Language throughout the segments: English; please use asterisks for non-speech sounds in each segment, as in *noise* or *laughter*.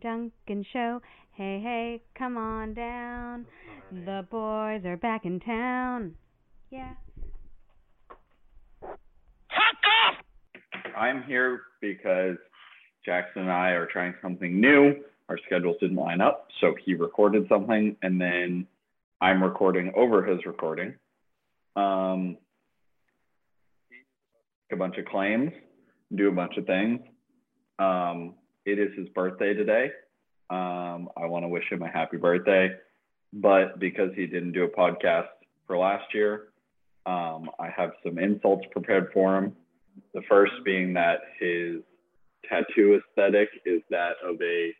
Duncan show. Hey, hey, come on down. The boys are back in town. Yeah. I'm here because Jackson and I are trying something new. Our schedules didn't line up, so he recorded something, and then I'm recording over his recording. Um, a bunch of claims, do a bunch of things. Um, it is his birthday today. Um, I want to wish him a happy birthday, but because he didn't do a podcast for last year, um, I have some insults prepared for him. The first being that his tattoo aesthetic is that of a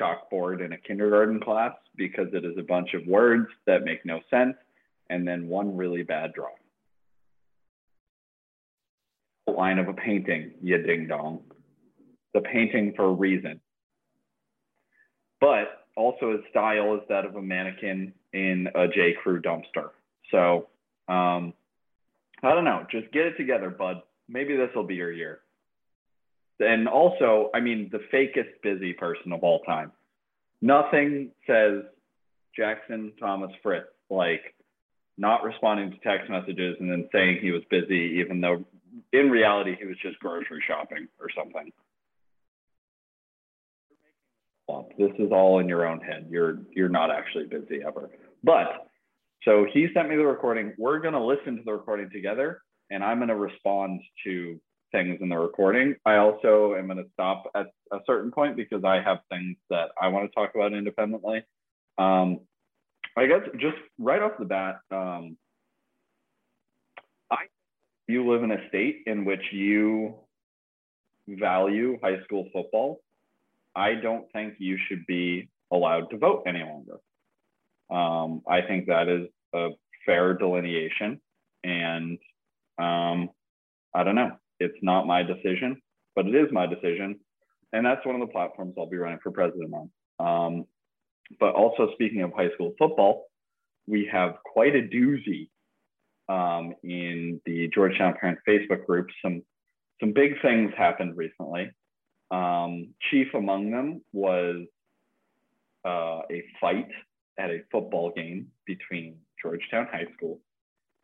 chalkboard in a kindergarten class because it is a bunch of words that make no sense and then one really bad drawing. Line of a painting, you ding dong. The painting for a reason. But also his style is that of a mannequin in a J. Crew dumpster. So um, I don't know. Just get it together, bud. Maybe this will be your year. And also, I mean, the fakest busy person of all time. Nothing says Jackson Thomas Fritz like not responding to text messages and then saying he was busy, even though in reality he was just grocery shopping or something. This is all in your own head. You're you're not actually busy ever. But so he sent me the recording. We're gonna listen to the recording together, and I'm gonna respond to things in the recording. I also am gonna stop at a certain point because I have things that I want to talk about independently. Um, I guess just right off the bat, um, I you live in a state in which you value high school football. I don't think you should be allowed to vote any longer. Um, I think that is a fair delineation, and um, I don't know. It's not my decision, but it is my decision, and that's one of the platforms I'll be running for president on. Um, but also speaking of high school football, we have quite a doozy um, in the Georgetown Parent Facebook group. Some some big things happened recently. Um, chief among them was uh, a fight at a football game between Georgetown High School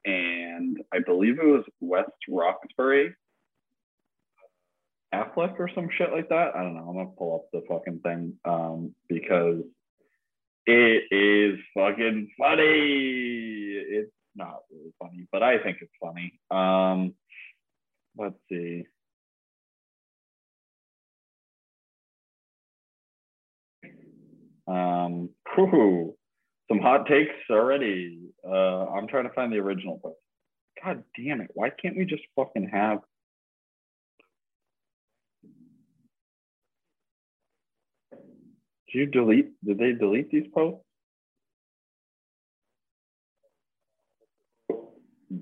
and I believe it was West Roxbury Catholic or some shit like that. I don't know. I'm gonna pull up the fucking thing um, because it is fucking funny. It's not really funny, but I think it's funny. Um, let's see. Um, whew, some hot takes already. Uh, I'm trying to find the original post. God damn it! Why can't we just fucking have? Did you delete? Did they delete these posts?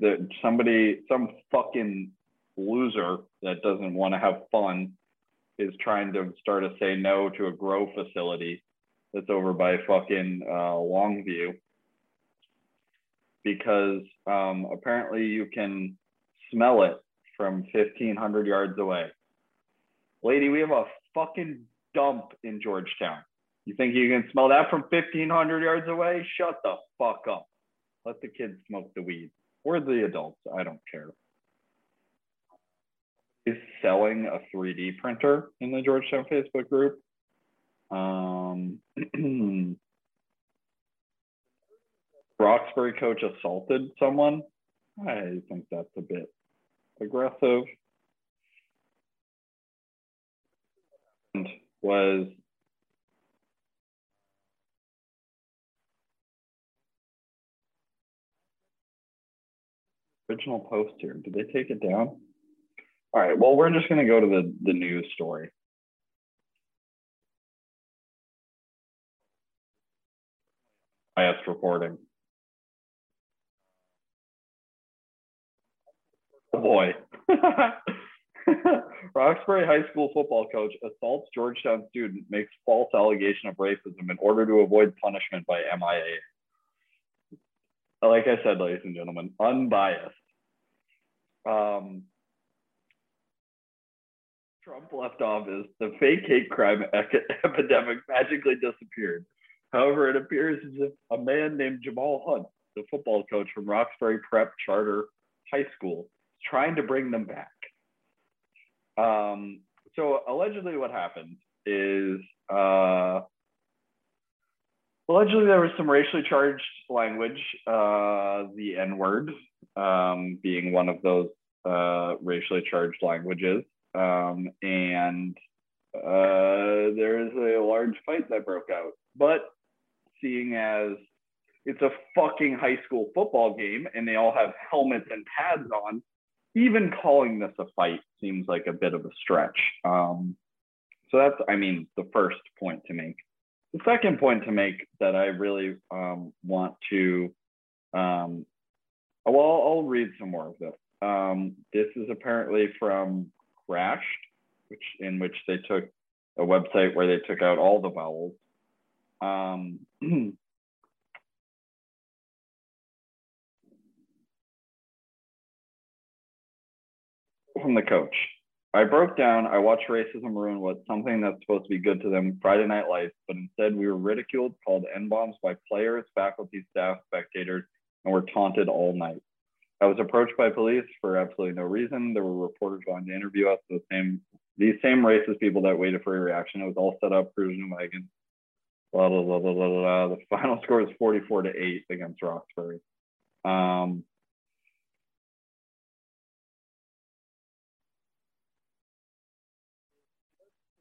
That somebody, some fucking loser that doesn't want to have fun is trying to start a say no to a grow facility that's over by fucking uh, Longview because um, apparently you can smell it from 1500 yards away. Lady, we have a fucking dump in Georgetown. You think you can smell that from 1500 yards away? Shut the fuck up. Let the kids smoke the weed or the adults. I don't care. Is selling a 3D printer in the Georgetown Facebook group. Um, *clears throat* Roxbury coach assaulted someone. I think that's a bit aggressive. And was original post here. Did they take it down? All right. Well, we're just going to go to the the news story. Biased reporting. Oh boy. *laughs* Roxbury High School football coach assaults Georgetown student, makes false allegation of racism in order to avoid punishment by MIA. Like I said, ladies and gentlemen, unbiased. Um, Trump left office, the fake hate crime *laughs* epidemic magically disappeared. However, it appears as if a man named Jamal Hunt, the football coach from Roxbury Prep Charter High School, is trying to bring them back. Um, so allegedly, what happened is uh, allegedly there was some racially charged language, uh, the N word um, being one of those uh, racially charged languages. Um, and uh, there is a large fight that broke out. But seeing as it's a fucking high school football game and they all have helmets and pads on, even calling this a fight seems like a bit of a stretch. Um, so that's, I mean, the first point to make. The second point to make that I really um, want to, um, well, I'll, I'll read some more of this. Um, this is apparently from Crashed, which in which they took a website where they took out all the vowels. Um, *clears throat* from the coach. I broke down. I watched racism ruin what's something that's supposed to be good to them, Friday Night Lights, but instead we were ridiculed, called N bombs by players, faculty, staff, spectators, and were taunted all night. I was approached by police for absolutely no reason. There were reporters wanting to interview us. The same, these same racist people that waited for a reaction. It was all set up, cruising wagon. Blah blah blah blah blah blah. The final *laughs* score is 44 to eight against Roxbury. Um,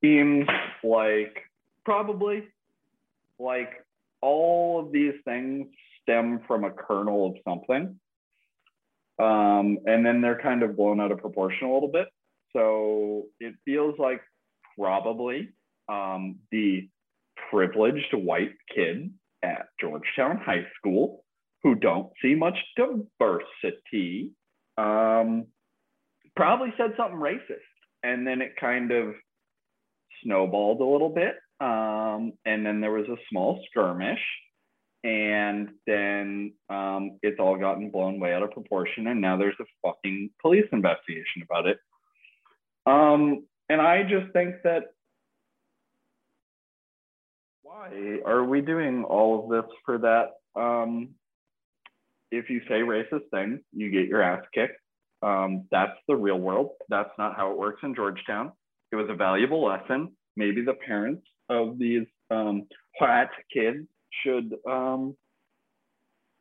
seems like probably like all of these things stem from a kernel of something. Um, and then they're kind of blown out of proportion a little bit. So it feels like probably um, the privileged white kid at Georgetown High School who don't see much diversity um, probably said something racist. And then it kind of snowballed a little bit. Um, and then there was a small skirmish. And then um, it's all gotten blown way out of proportion. And now there's a fucking police investigation about it. Um, and I just think that why are we doing all of this for that? Um, if you say racist things, you get your ass kicked. Um, that's the real world. That's not how it works in Georgetown. It was a valuable lesson. Maybe the parents of these um, white kids should um,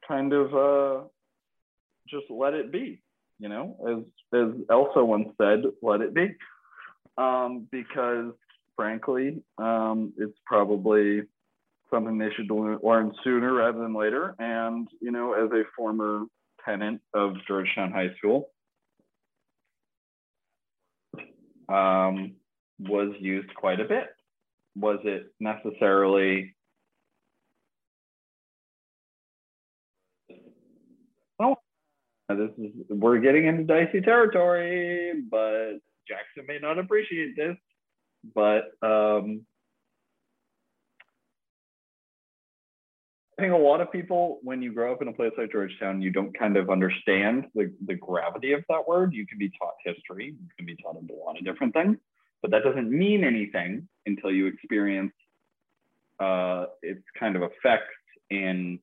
kind of uh, just let it be. You know, as as Elsa once said, let it be, um, because frankly, um, it's probably something they should learn sooner rather than later. And you know, as a former tenant of Georgetown High School, um, was used quite a bit. Was it necessarily? Oh, this is we're getting into dicey territory, but Jackson may not appreciate this. But um, I think a lot of people, when you grow up in a place like Georgetown, you don't kind of understand the, the gravity of that word. You can be taught history, you can be taught a lot of different things, but that doesn't mean anything until you experience uh, its kind of effects in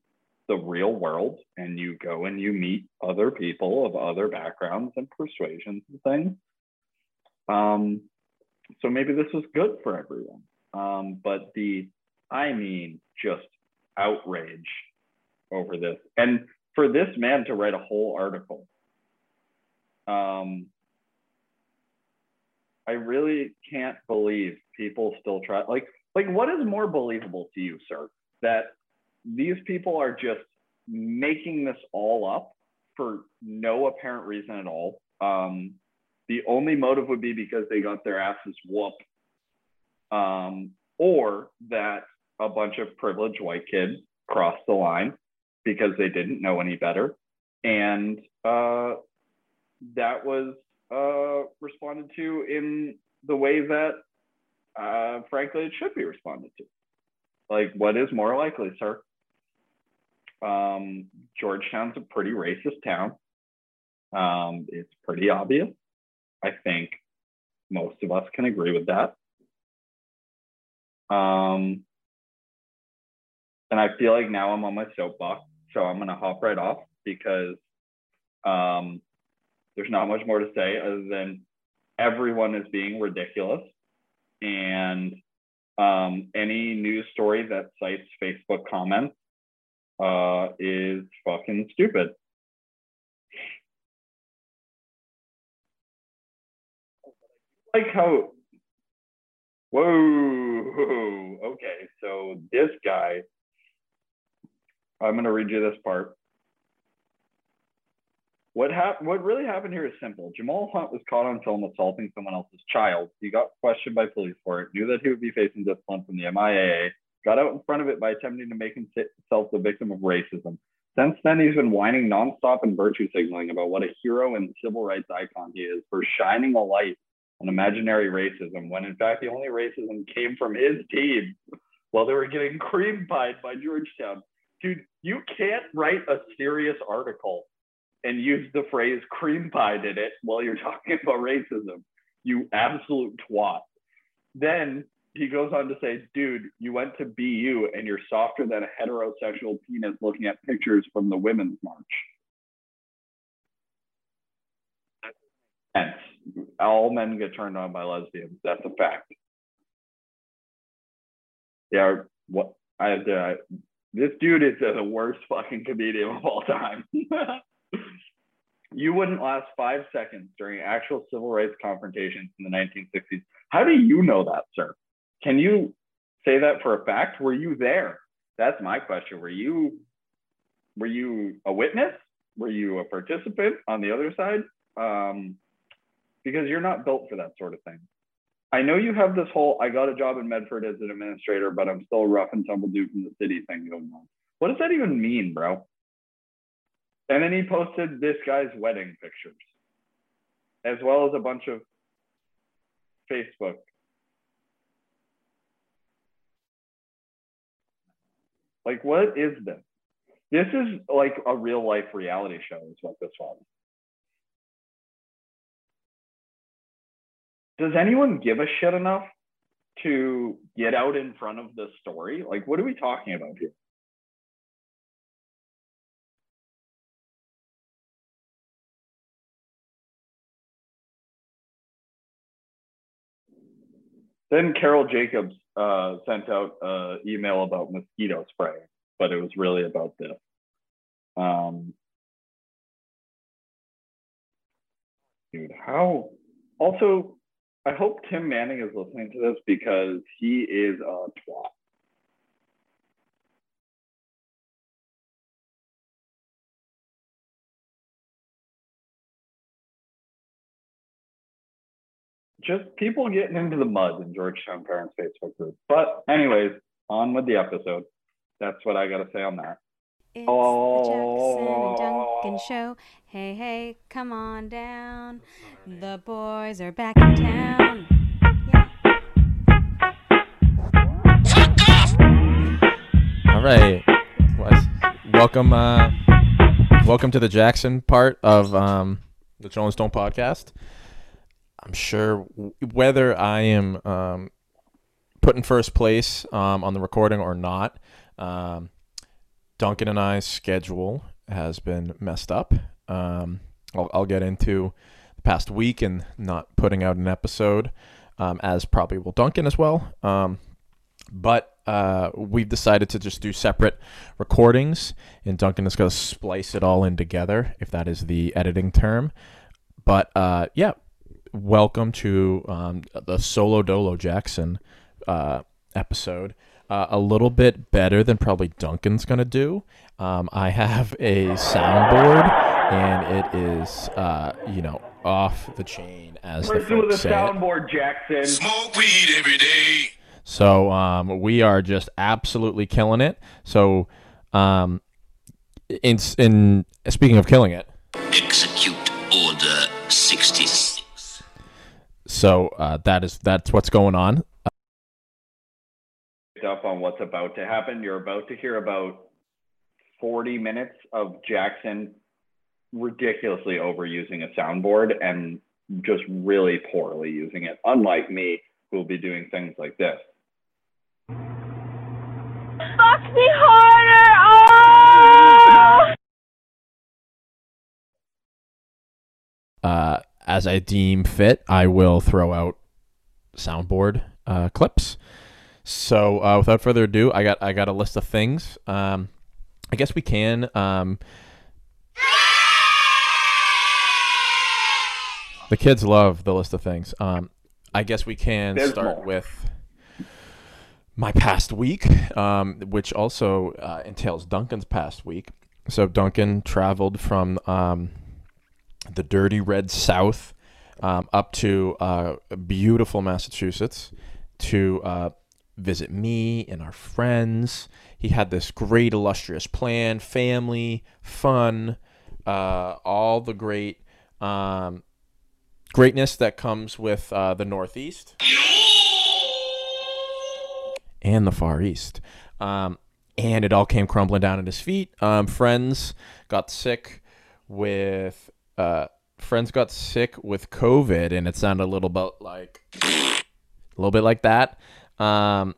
the real world and you go and you meet other people of other backgrounds and persuasions and things. Um, so maybe this was good for everyone. Um, but the, I mean, just outrage over this. And for this man to write a whole article, um, I really can't believe people still try. Like, like what is more believable to you, sir? That these people are just making this all up for no apparent reason at all. Um, the only motive would be because they got their asses whooped, um, or that a bunch of privileged white kids crossed the line because they didn't know any better, and uh, that was uh, responded to in the way that, uh, frankly, it should be responded to. Like, what is more likely, sir? Um, Georgetown's a pretty racist town. Um, it's pretty obvious. I think most of us can agree with that. Um, and I feel like now I'm on my soapbox, so I'm gonna hop right off because um, there's not much more to say other than everyone is being ridiculous, and um, any news story that cites Facebook comments uh, is fucking stupid. Like how, whoa, okay, so this guy, I'm going to read you this part. What hap- What really happened here is simple. Jamal Hunt was caught on film assaulting someone else's child. He got questioned by police for it, knew that he would be facing discipline from the MIAA, got out in front of it by attempting to make himself the victim of racism. Since then, he's been whining nonstop and virtue signaling about what a hero and civil rights icon he is for shining a light on imaginary racism, when in fact the only racism came from his team while they were getting *laughs* cream pied by Georgetown. Dude, you can't write a serious article and use the phrase cream pied in it while you're *laughs* talking about racism. You absolute twat. Then he goes on to say, dude, you went to BU and you're softer than a heterosexual penis looking at pictures from the Women's March. Hence, all men get turned on by lesbians. That's a fact. Yeah, what I, I this dude is the worst fucking comedian of all time. *laughs* you wouldn't last five seconds during actual civil rights confrontations in the 1960s. How do you know that, sir? Can you say that for a fact? Were you there? That's my question. Were you were you a witness? Were you a participant on the other side? Um, because you're not built for that sort of thing. I know you have this whole I got a job in Medford as an administrator, but I'm still rough and tumble dude from the city thing going on. What does that even mean, bro? And then he posted this guy's wedding pictures, as well as a bunch of Facebook. Like, what is this? This is like a real life reality show, is what this was. Does anyone give a shit enough to get out in front of this story? Like, what are we talking about here? Then Carol Jacobs uh, sent out an email about mosquito spray, but it was really about this. Um, dude, how? Also, I hope Tim Manning is listening to this because he is a twat. just people getting into the mud in Georgetown Parents Facebook group. But anyways, on with the episode. That's what I got to say on that. It's Oh. the Jackson and Duncan show. Hey, hey, come on down. The boys are back in town. Yeah. All right. Welcome, uh, welcome to the Jackson part of um, the Jones Stone podcast. I'm sure w- whether I am um, put in first place um, on the recording or not, um, Duncan and I's schedule has been messed up. Um, I'll, I'll get into the past week and not putting out an episode, um, as probably will Duncan as well. Um, but uh, we've decided to just do separate recordings, and Duncan is going to splice it all in together, if that is the editing term. But uh, yeah, welcome to um, the Solo Dolo Jackson uh, episode. Uh, a little bit better than probably Duncan's going to do. Um, I have a soundboard, and it is, uh, you know, off the chain, as the Person with a folks say. it. soundboard, Jackson. Smoke weed every day. So um, we are just absolutely killing it. So, um, in in speaking of killing it, Execute Order 66. so uh, that is that's what's going on. Up on what's about to happen. You're about to hear about 40 minutes of Jackson ridiculously overusing a soundboard and just really poorly using it, unlike me, who will be doing things like this. Fuck me harder! Oh! uh, as I deem fit, I will throw out soundboard uh, clips. So uh, without further ado, I got I got a list of things. Um, I guess we can. Um, the kids love the list of things. Um, I guess we can There's start more. with my past week, um, which also uh, entails Duncan's past week. So Duncan traveled from um, the dirty red South um, up to uh, beautiful Massachusetts to uh, visit me and our friends. He had this great, illustrious plan family, fun, uh, all the great um, greatness that comes with uh, the Northeast and the Far East. Um, and it all came crumbling down at his feet. Um, friends got sick with uh, friends got sick with COVID, and it sounded a little bit like a little bit like that. Um,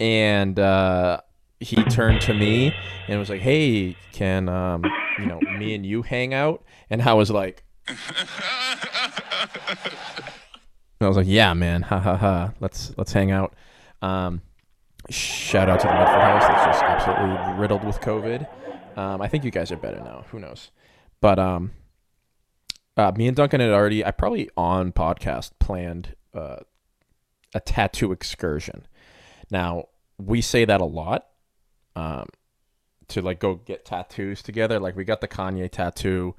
and uh, he turned to me and was like, "Hey, can um, you know me and you hang out?" And I was like. And I was like, "Yeah, man, ha ha ha. Let's let's hang out." Um, shout out to the Medford House that's just absolutely riddled with COVID. Um, I think you guys are better now. Who knows? But um, uh, me and Duncan had already, I probably on podcast planned uh, a tattoo excursion. Now we say that a lot. Um, to like go get tattoos together. Like we got the Kanye tattoo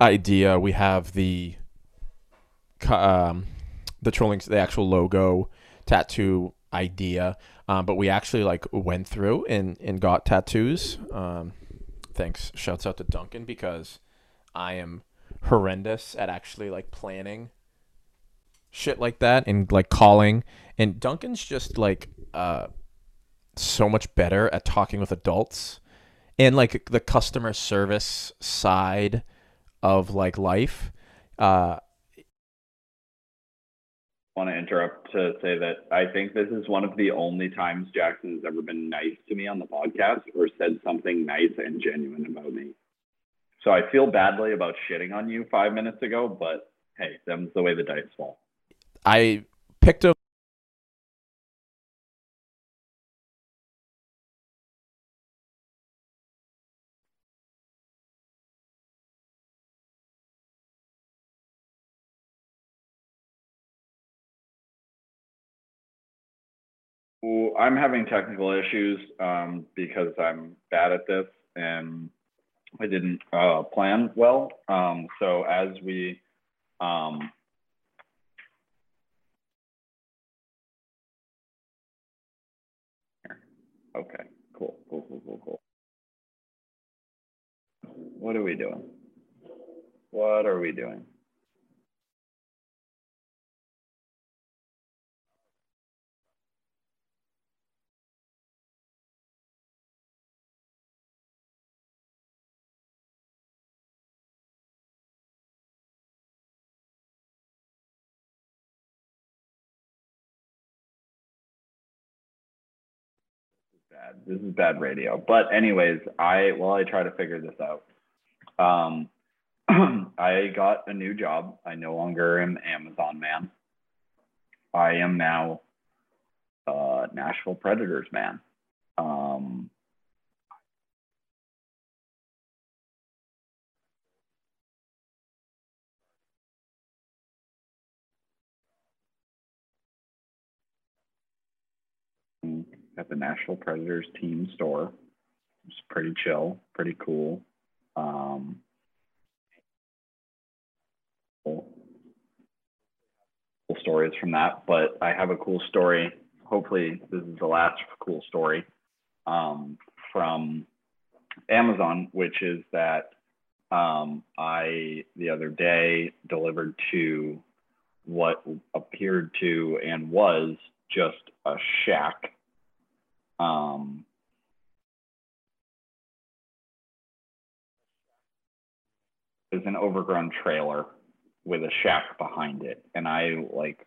idea. We have the um, the trolling the actual logo tattoo idea. Um, but we actually like went through and, and got tattoos. Um, thanks. Shouts out to Duncan because I am horrendous at actually like planning shit like that and like calling. And Duncan's just like uh, so much better at talking with adults and like the customer service side of like life. Uh, want to interrupt to say that I think this is one of the only times Jackson has ever been nice to me on the podcast or said something nice and genuine about me. So I feel badly about shitting on you five minutes ago, but hey, them's the way the dice fall. I picked up. I'm having technical issues um, because I'm bad at this and I didn't uh, plan well. Um, so as we um, okay, cool, cool, cool, cool, cool. What are we doing? What are we doing? Bad. This is bad radio. But anyways, I while I try to figure this out, um, *clears throat* I got a new job. I no longer am Amazon man. I am now uh, Nashville Predators man. Um, the Nashville Predators team store. It's pretty chill, pretty cool. Um, cool stories from that, but I have a cool story. Hopefully, this is the last cool story um, from Amazon, which is that um, I the other day delivered to what appeared to and was just a shack um, is an overgrown trailer with a shack behind it. And I like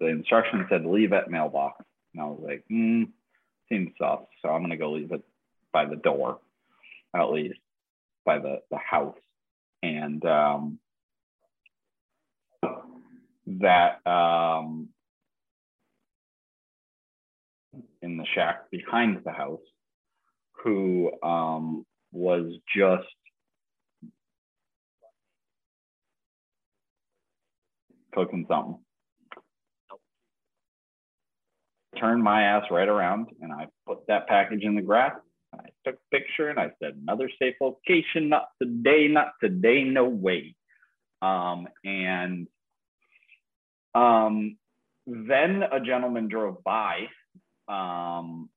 the instruction said leave at mailbox. And I was like, hmm, seems sus. So I'm gonna go leave it by the door, at least by the, the house. And um that um in the shack behind the house who um was just cooking something. Turned my ass right around and I put that package in the grass. I took a picture and I said, another safe location, not today, not today, no way. Um, and um, then a gentleman drove by um,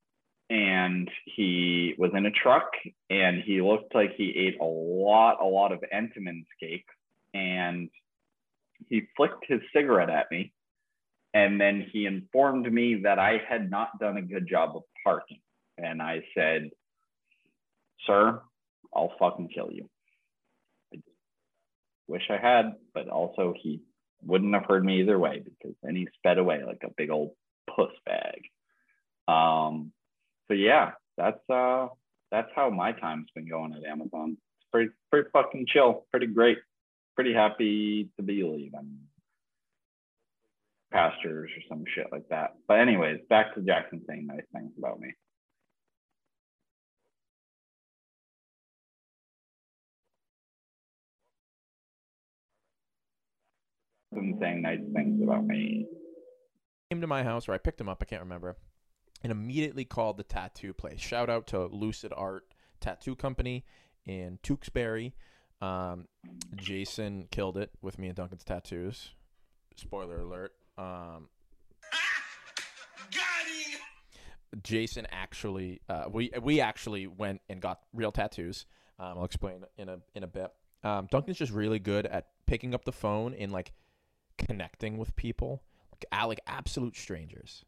and he was in a truck and he looked like he ate a lot, a lot of Entenmann's cake. And he flicked his cigarette at me and then he informed me that I had not done a good job of parking. And I said, Sir, I'll fucking kill you. I wish I had, but also he wouldn't have heard me either way because then he sped away like a big old puss bag. Um, so yeah, that's uh that's how my time's been going at Amazon. It's pretty pretty fucking chill, pretty great pretty happy to be leaving pastures or some shit like that. But anyways, back to Jackson saying nice things about me. Saying nice things about me. Came to my house, or I picked him up. I can't remember, and immediately called the tattoo place. Shout out to Lucid Art Tattoo Company in Tewksbury. Um, Jason killed it with me and Duncan's tattoos. Spoiler alert. Um, Jason actually, uh, we we actually went and got real tattoos. Um, I'll explain in a in a bit. Um, Duncan's just really good at picking up the phone and like connecting with people, like, like absolute strangers,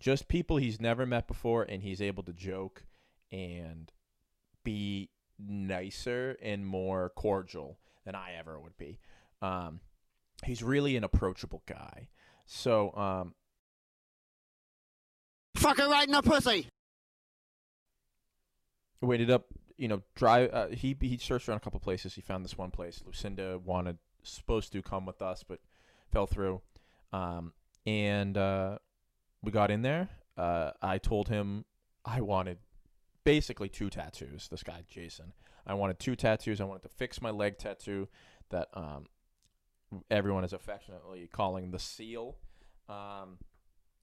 just people he's never met before, and he's able to joke and be nicer and more cordial than I ever would be. Um, he's really an approachable guy. So, um, Fucker right in the pussy. we ended up, you know, drive. Uh, he he searched around a couple places. He found this one place. Lucinda wanted supposed to come with us, but fell through. Um, and uh, we got in there. Uh, I told him I wanted basically two tattoos. This guy Jason. I wanted two tattoos. I wanted to fix my leg tattoo that um, everyone is affectionately calling the seal, um,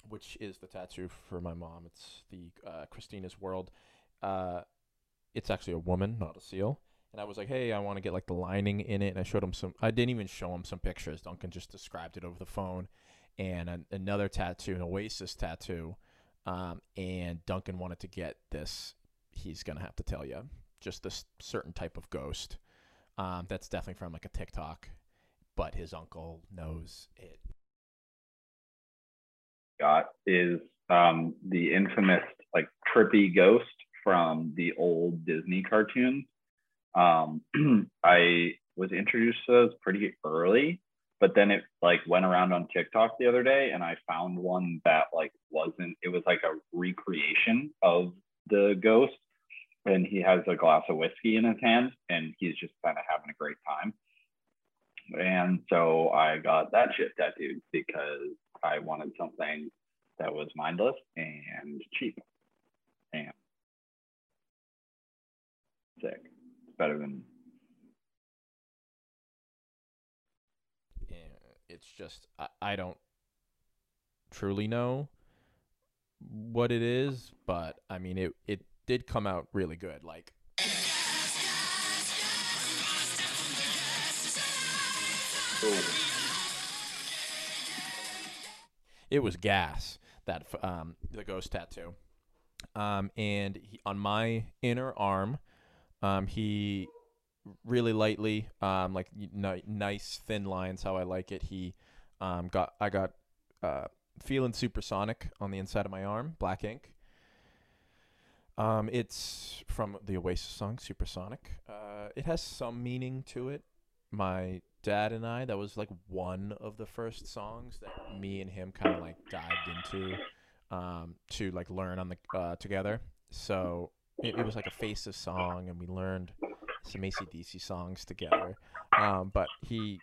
which is the tattoo for my mom. It's the uh, Christina's World. Uh, it's actually a woman, not a seal. And I was like, hey, I want to get like the lining in it. And I showed him some. I didn't even show him some pictures. Duncan just described it over the phone. And an, another tattoo, an Oasis tattoo. Um, and Duncan wanted to get this. He's gonna have to tell you just this certain type of ghost. Um, that's definitely from like a TikTok, but his uncle knows it. Got is um, the infamous like trippy ghost from the old Disney cartoons. Um, *clears throat* I was introduced to those pretty early, but then it like went around on TikTok the other day, and I found one that like wasn't. It was like a recreation of the ghost, and he has a glass of whiskey in his hand, and he's just kind of having a great time. And so I got that shit tattooed because I wanted something that was mindless and cheap and sick. It's better than it's just I, I don't truly know what it is, but I mean it it did come out really good. Like it was gas that um the ghost tattoo. Um and he, on my inner arm, um he really lightly um like ni- nice thin lines how I like it. He um got I got uh feeling supersonic on the inside of my arm, black ink. Um, it's from the Oasis song Supersonic. Uh, it has some meaning to it. my dad and I. That was like one of the first songs that me and him kind of like dived into um, to like learn on the uh, together. So it, it was like a Faces song, and we learned some ACDC songs together. Um, but he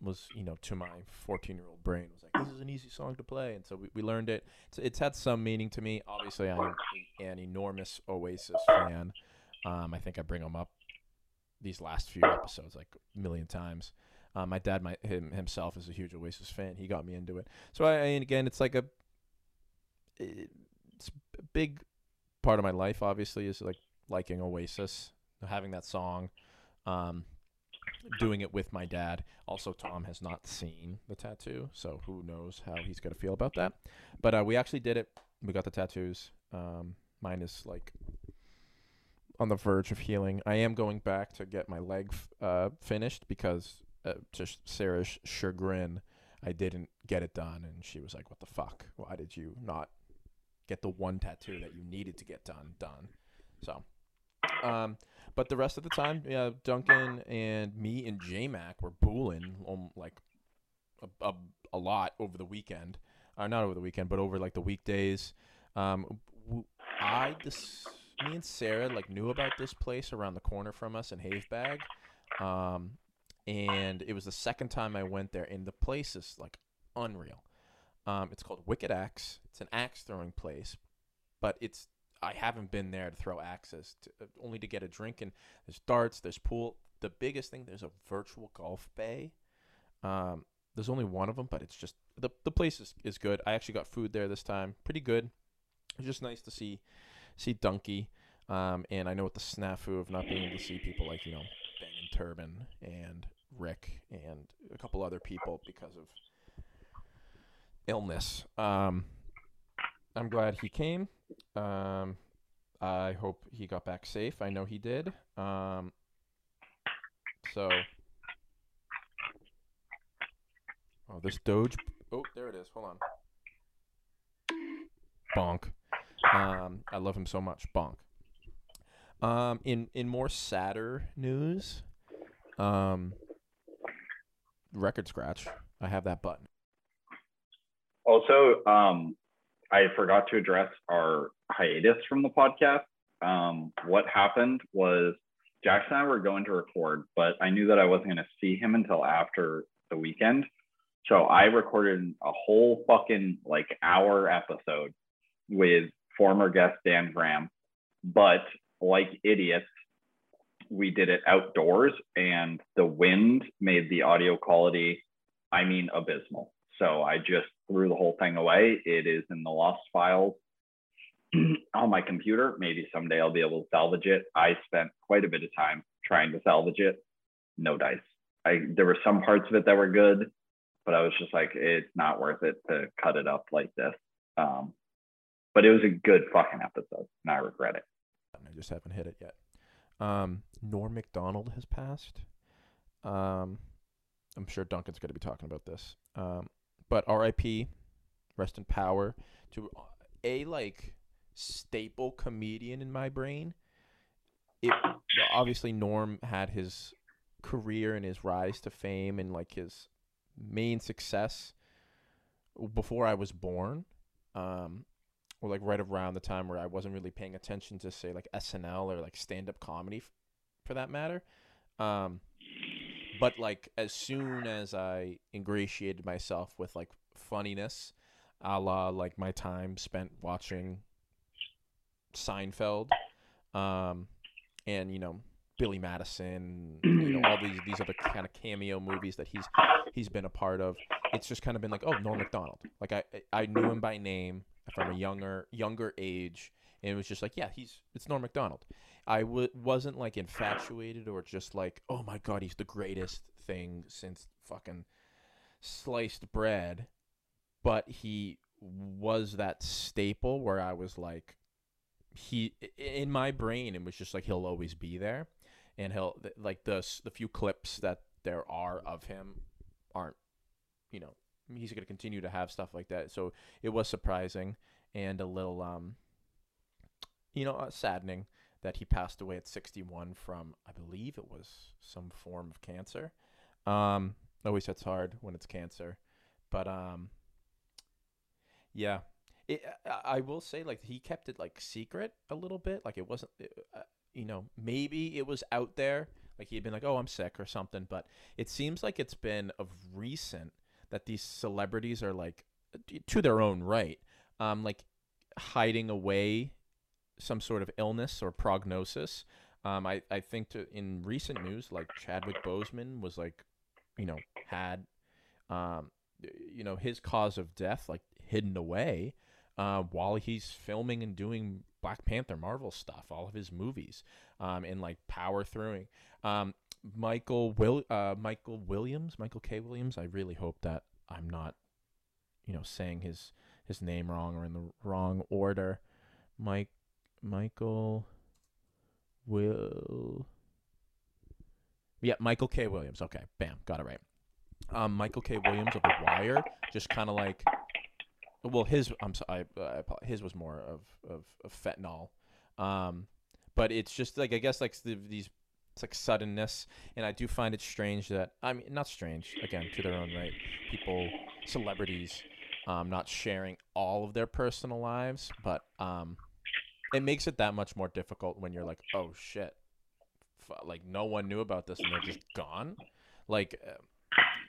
was, you know, to my 14 year old brain, was like, this is an easy song to play. And so we, we learned it. It's, it's had some meaning to me. Obviously, I'm an enormous Oasis fan. Um, I think I bring them up these last few episodes like a million times. Uh, my dad, my him himself, is a huge Oasis fan. He got me into it. So I, and again, it's like a it's a big part of my life. Obviously, is like liking Oasis, having that song, um, doing it with my dad. Also, Tom has not seen the tattoo, so who knows how he's gonna feel about that. But uh, we actually did it. We got the tattoos. Um, mine is like on the verge of healing. I am going back to get my leg uh, finished because, uh, to Sarah's chagrin, I didn't get it done, and she was like, "What the fuck? Why did you not get the one tattoo that you needed to get done done?" So, um, but the rest of the time, yeah, Duncan and me and J Mac were booling um, like a, a, a lot over the weekend. Uh, not over the weekend, but over like the weekdays. Um, I this me and Sarah like knew about this place around the corner from us in Havebag. Um, and it was the second time I went there, and the place is like unreal. Um, it's called Wicked Axe. It's an axe throwing place, but it's I haven't been there to throw axes, to, uh, only to get a drink. And there's darts, there's pool. The biggest thing, there's a virtual golf bay. Um, there's only one of them, but it's just the the place is, is good. I actually got food there this time, pretty good. It's just nice to see see Dunky. Um, and I know with the snafu of not being able to see people like you know Bangin' Turban and Rick and a couple other people because of illness. Um, I'm glad he came. Um, I hope he got back safe. I know he did. Um, so, oh, this Doge. Oh, there it is. Hold on. Bonk. Um, I love him so much. Bonk. Um, in in more sadder news, um, record scratch. I have that button. Also, um, I forgot to address our hiatus from the podcast. Um, what happened was Jackson and I were going to record, but I knew that I wasn't going to see him until after the weekend. So I recorded a whole fucking like hour episode with former guest Dan Graham. But like idiots, we did it outdoors and the wind made the audio quality, I mean, abysmal. So I just threw the whole thing away. It is in the lost files *clears throat* on my computer. Maybe someday I'll be able to salvage it. I spent quite a bit of time trying to salvage it. No dice. I there were some parts of it that were good, but I was just like, it's not worth it to cut it up like this. Um, but it was a good fucking episode, and I regret it. I just haven't hit it yet. Um, Norm Macdonald has passed. Um, I'm sure Duncan's going to be talking about this. Um, but R.I.P. Rest in power to a like staple comedian in my brain. It obviously Norm had his career and his rise to fame and like his main success before I was born. Um, or like right around the time where I wasn't really paying attention to say like SNL or like stand up comedy f- for that matter. Um, but like as soon as I ingratiated myself with like funniness, a la like my time spent watching Seinfeld, um, and you know Billy Madison, you know all these these other kind of cameo movies that he's he's been a part of. It's just kind of been like, oh, Norm Macdonald. Like I I knew him by name from a younger younger age, and it was just like, yeah, he's it's Norm Macdonald. I w- wasn't like infatuated or just like, oh my god, he's the greatest thing since fucking sliced bread, but he was that staple where I was like, he in my brain it was just like he'll always be there, and he'll like the the few clips that there are of him aren't, you know, he's going to continue to have stuff like that. So it was surprising and a little, um, you know, uh, saddening that he passed away at 61 from, I believe it was some form of cancer. Um, always hits hard when it's cancer, but um, yeah. It, I I will say, like he kept it like secret a little bit. Like it wasn't, uh, you know, maybe it was out there. Like he had been like, "Oh, I'm sick" or something. But it seems like it's been of recent that these celebrities are like, to their own right, um, like hiding away some sort of illness or prognosis. Um, I, I think to, in recent news, like Chadwick Boseman was like, you know, had, um, you know, his cause of death like hidden away, uh, while he's filming and doing Black Panther Marvel stuff, all of his movies, um, and like power throughing. Um, Michael Will, uh, Michael Williams, Michael K. Williams. I really hope that I'm not, you know, saying his his name wrong or in the wrong order. Mike Michael Will Yeah, Michael K. Williams. Okay, bam, got it right. Um, Michael K. Williams of The Wire, just kind of like, well, his I'm sorry, I, I, his was more of of, of fentanyl, um, but it's just like I guess like the, these it's like suddenness, and I do find it strange that I mean not strange again to their own right, people, celebrities, um, not sharing all of their personal lives, but um, it makes it that much more difficult when you're like, oh shit, like no one knew about this and they're just gone. Like uh,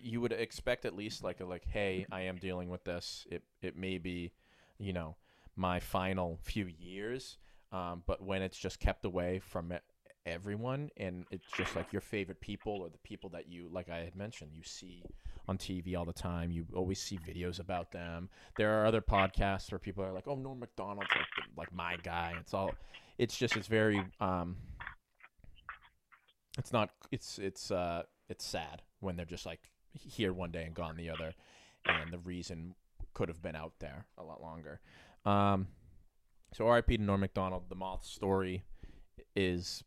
you would expect at least like a like, hey, I am dealing with this. It it may be, you know, my final few years. Um, but when it's just kept away from e- everyone and it's just like your favorite people or the people that you like I had mentioned you see on TV all the time. You always see videos about them. There are other podcasts where people are like oh Norm Macdonald's like like my guy. It's all it's just it's very um it's not it's it's uh it's sad when they're just like here one day and gone the other and the reason could have been out there a lot longer. Um so RIP to Norm Macdonald. The moth story is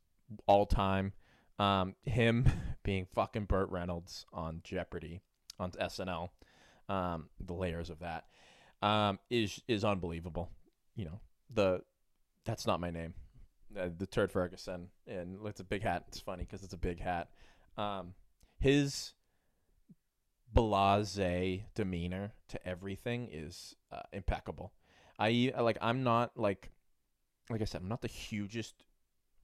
all time. Um, him *laughs* being fucking Burt Reynolds on Jeopardy on SNL, um, the layers of that um, is is unbelievable. You know the that's not my name, uh, the Turd Ferguson, and it's a big hat. It's funny because it's a big hat. Um, his blase demeanor to everything is uh, impeccable. I like I'm not like like I said I'm not the hugest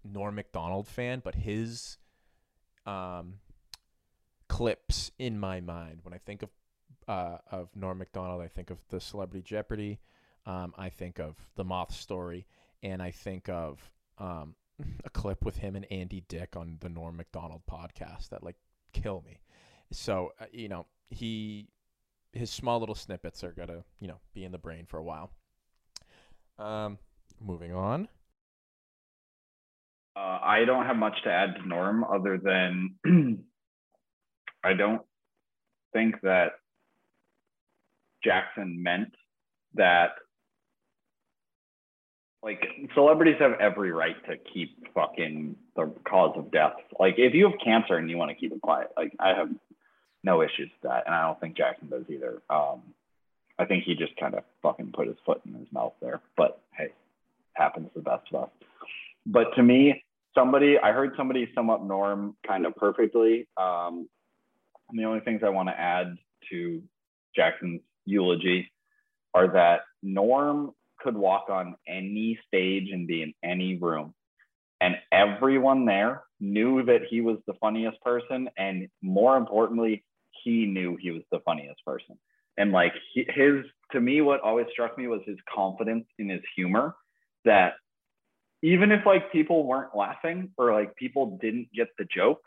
Norm Macdonald fan, but his um, clips in my mind when I think of uh, of Norm Macdonald, I think of the Celebrity Jeopardy, um, I think of the Moth Story, and I think of um, *laughs* a clip with him and Andy Dick on the Norm Macdonald podcast that like kill me. So uh, you know he his small little snippets are gonna you know be in the brain for a while. Um, moving on. Uh, I don't have much to add to Norm other than *clears throat* I don't think that Jackson meant that like celebrities have every right to keep fucking the cause of death. Like if you have cancer and you want to keep it quiet, like I have no issues with that, and I don't think Jackson does either. Um, I think he just kind of fucking put his foot in his mouth there. But hey, happens to the best of us. But to me, somebody I heard somebody sum up Norm kind of perfectly. Um, and the only things I want to add to Jackson's eulogy are that Norm could walk on any stage and be in any room, and everyone there knew that he was the funniest person, and more importantly, he knew he was the funniest person. And like his, to me, what always struck me was his confidence in his humor. That even if like people weren't laughing or like people didn't get the joke,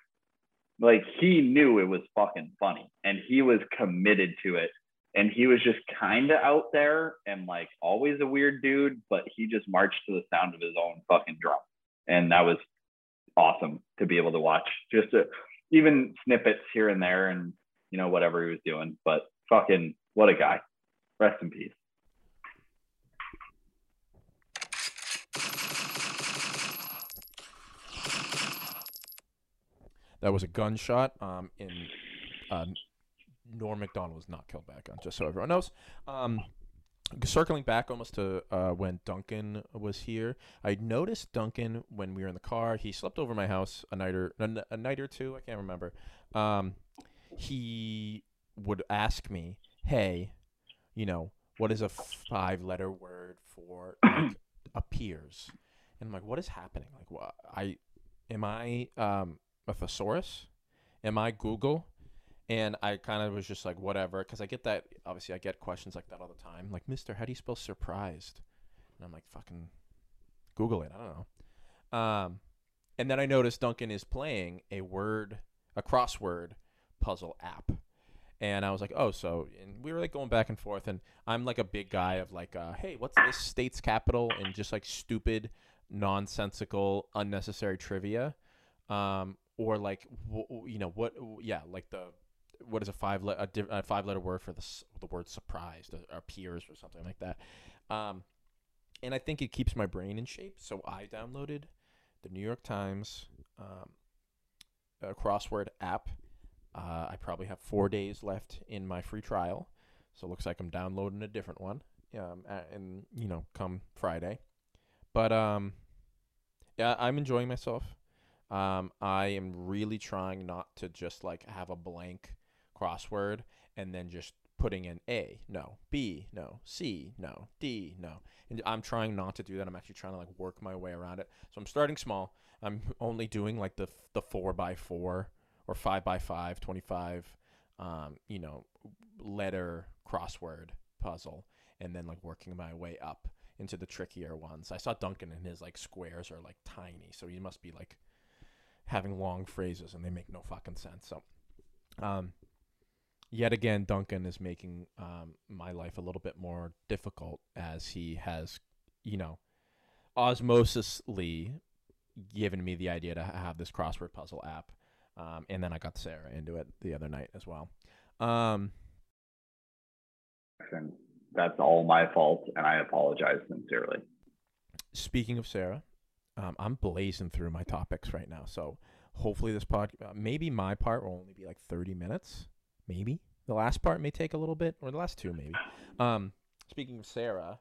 like he knew it was fucking funny and he was committed to it. And he was just kind of out there and like always a weird dude, but he just marched to the sound of his own fucking drum. And that was awesome to be able to watch just a, even snippets here and there and, you know, whatever he was doing. But fucking, what a guy. Rest in peace. That was a gunshot. Um, in uh, Norm Macdonald was not killed by a gun, just so everyone knows. Um, circling back almost to uh, when Duncan was here, I noticed Duncan when we were in the car. He slept over my house a night or a, a night or two. I can't remember. Um, he would ask me, "Hey, you know, what is a five-letter word for like, *coughs* appears?" And I'm like, "What is happening? Like, what? I am I um, a thesaurus? Am I Google?" And I kind of was just like, whatever, because I get that. Obviously, I get questions like that all the time. Like, Mister, how do you spell surprised? And I'm like, fucking Google it. I don't know. Um, and then I noticed Duncan is playing a word, a crossword puzzle app. And I was like, oh, so, and we were like going back and forth. And I'm like a big guy of like, uh, hey, what's this state's capital? And just like stupid, nonsensical, unnecessary trivia. Um, or like, you know, what, yeah, like the, what is a five le- a, a five letter word for the the word surprised or appears or something like that. Um, and I think it keeps my brain in shape. So I downloaded the New York Times um, crossword app. Uh, I probably have four days left in my free trial, so it looks like I'm downloading a different one. Um, and you know, come Friday, but um, yeah, I'm enjoying myself. Um, I am really trying not to just like have a blank crossword and then just putting in A, no, B, no, C, no, D, no. And I'm trying not to do that. I'm actually trying to like work my way around it. So I'm starting small. I'm only doing like the the 4 by 4 or 5 by 5, 25 um, you know, letter crossword puzzle and then like working my way up into the trickier ones. I saw Duncan and his like squares are like tiny, so he must be like having long phrases and they make no fucking sense. So um yet again Duncan is making um my life a little bit more difficult as he has, you know, osmosisly given me the idea to have this crossword puzzle app. Um, and then I got Sarah into it the other night as well. Um, that's all my fault, and I apologize sincerely. speaking of Sarah, um, I'm blazing through my topics right now. So hopefully this pod, uh, maybe my part will only be like 30 minutes. Maybe the last part may take a little bit, or the last two maybe. Um, speaking of Sarah,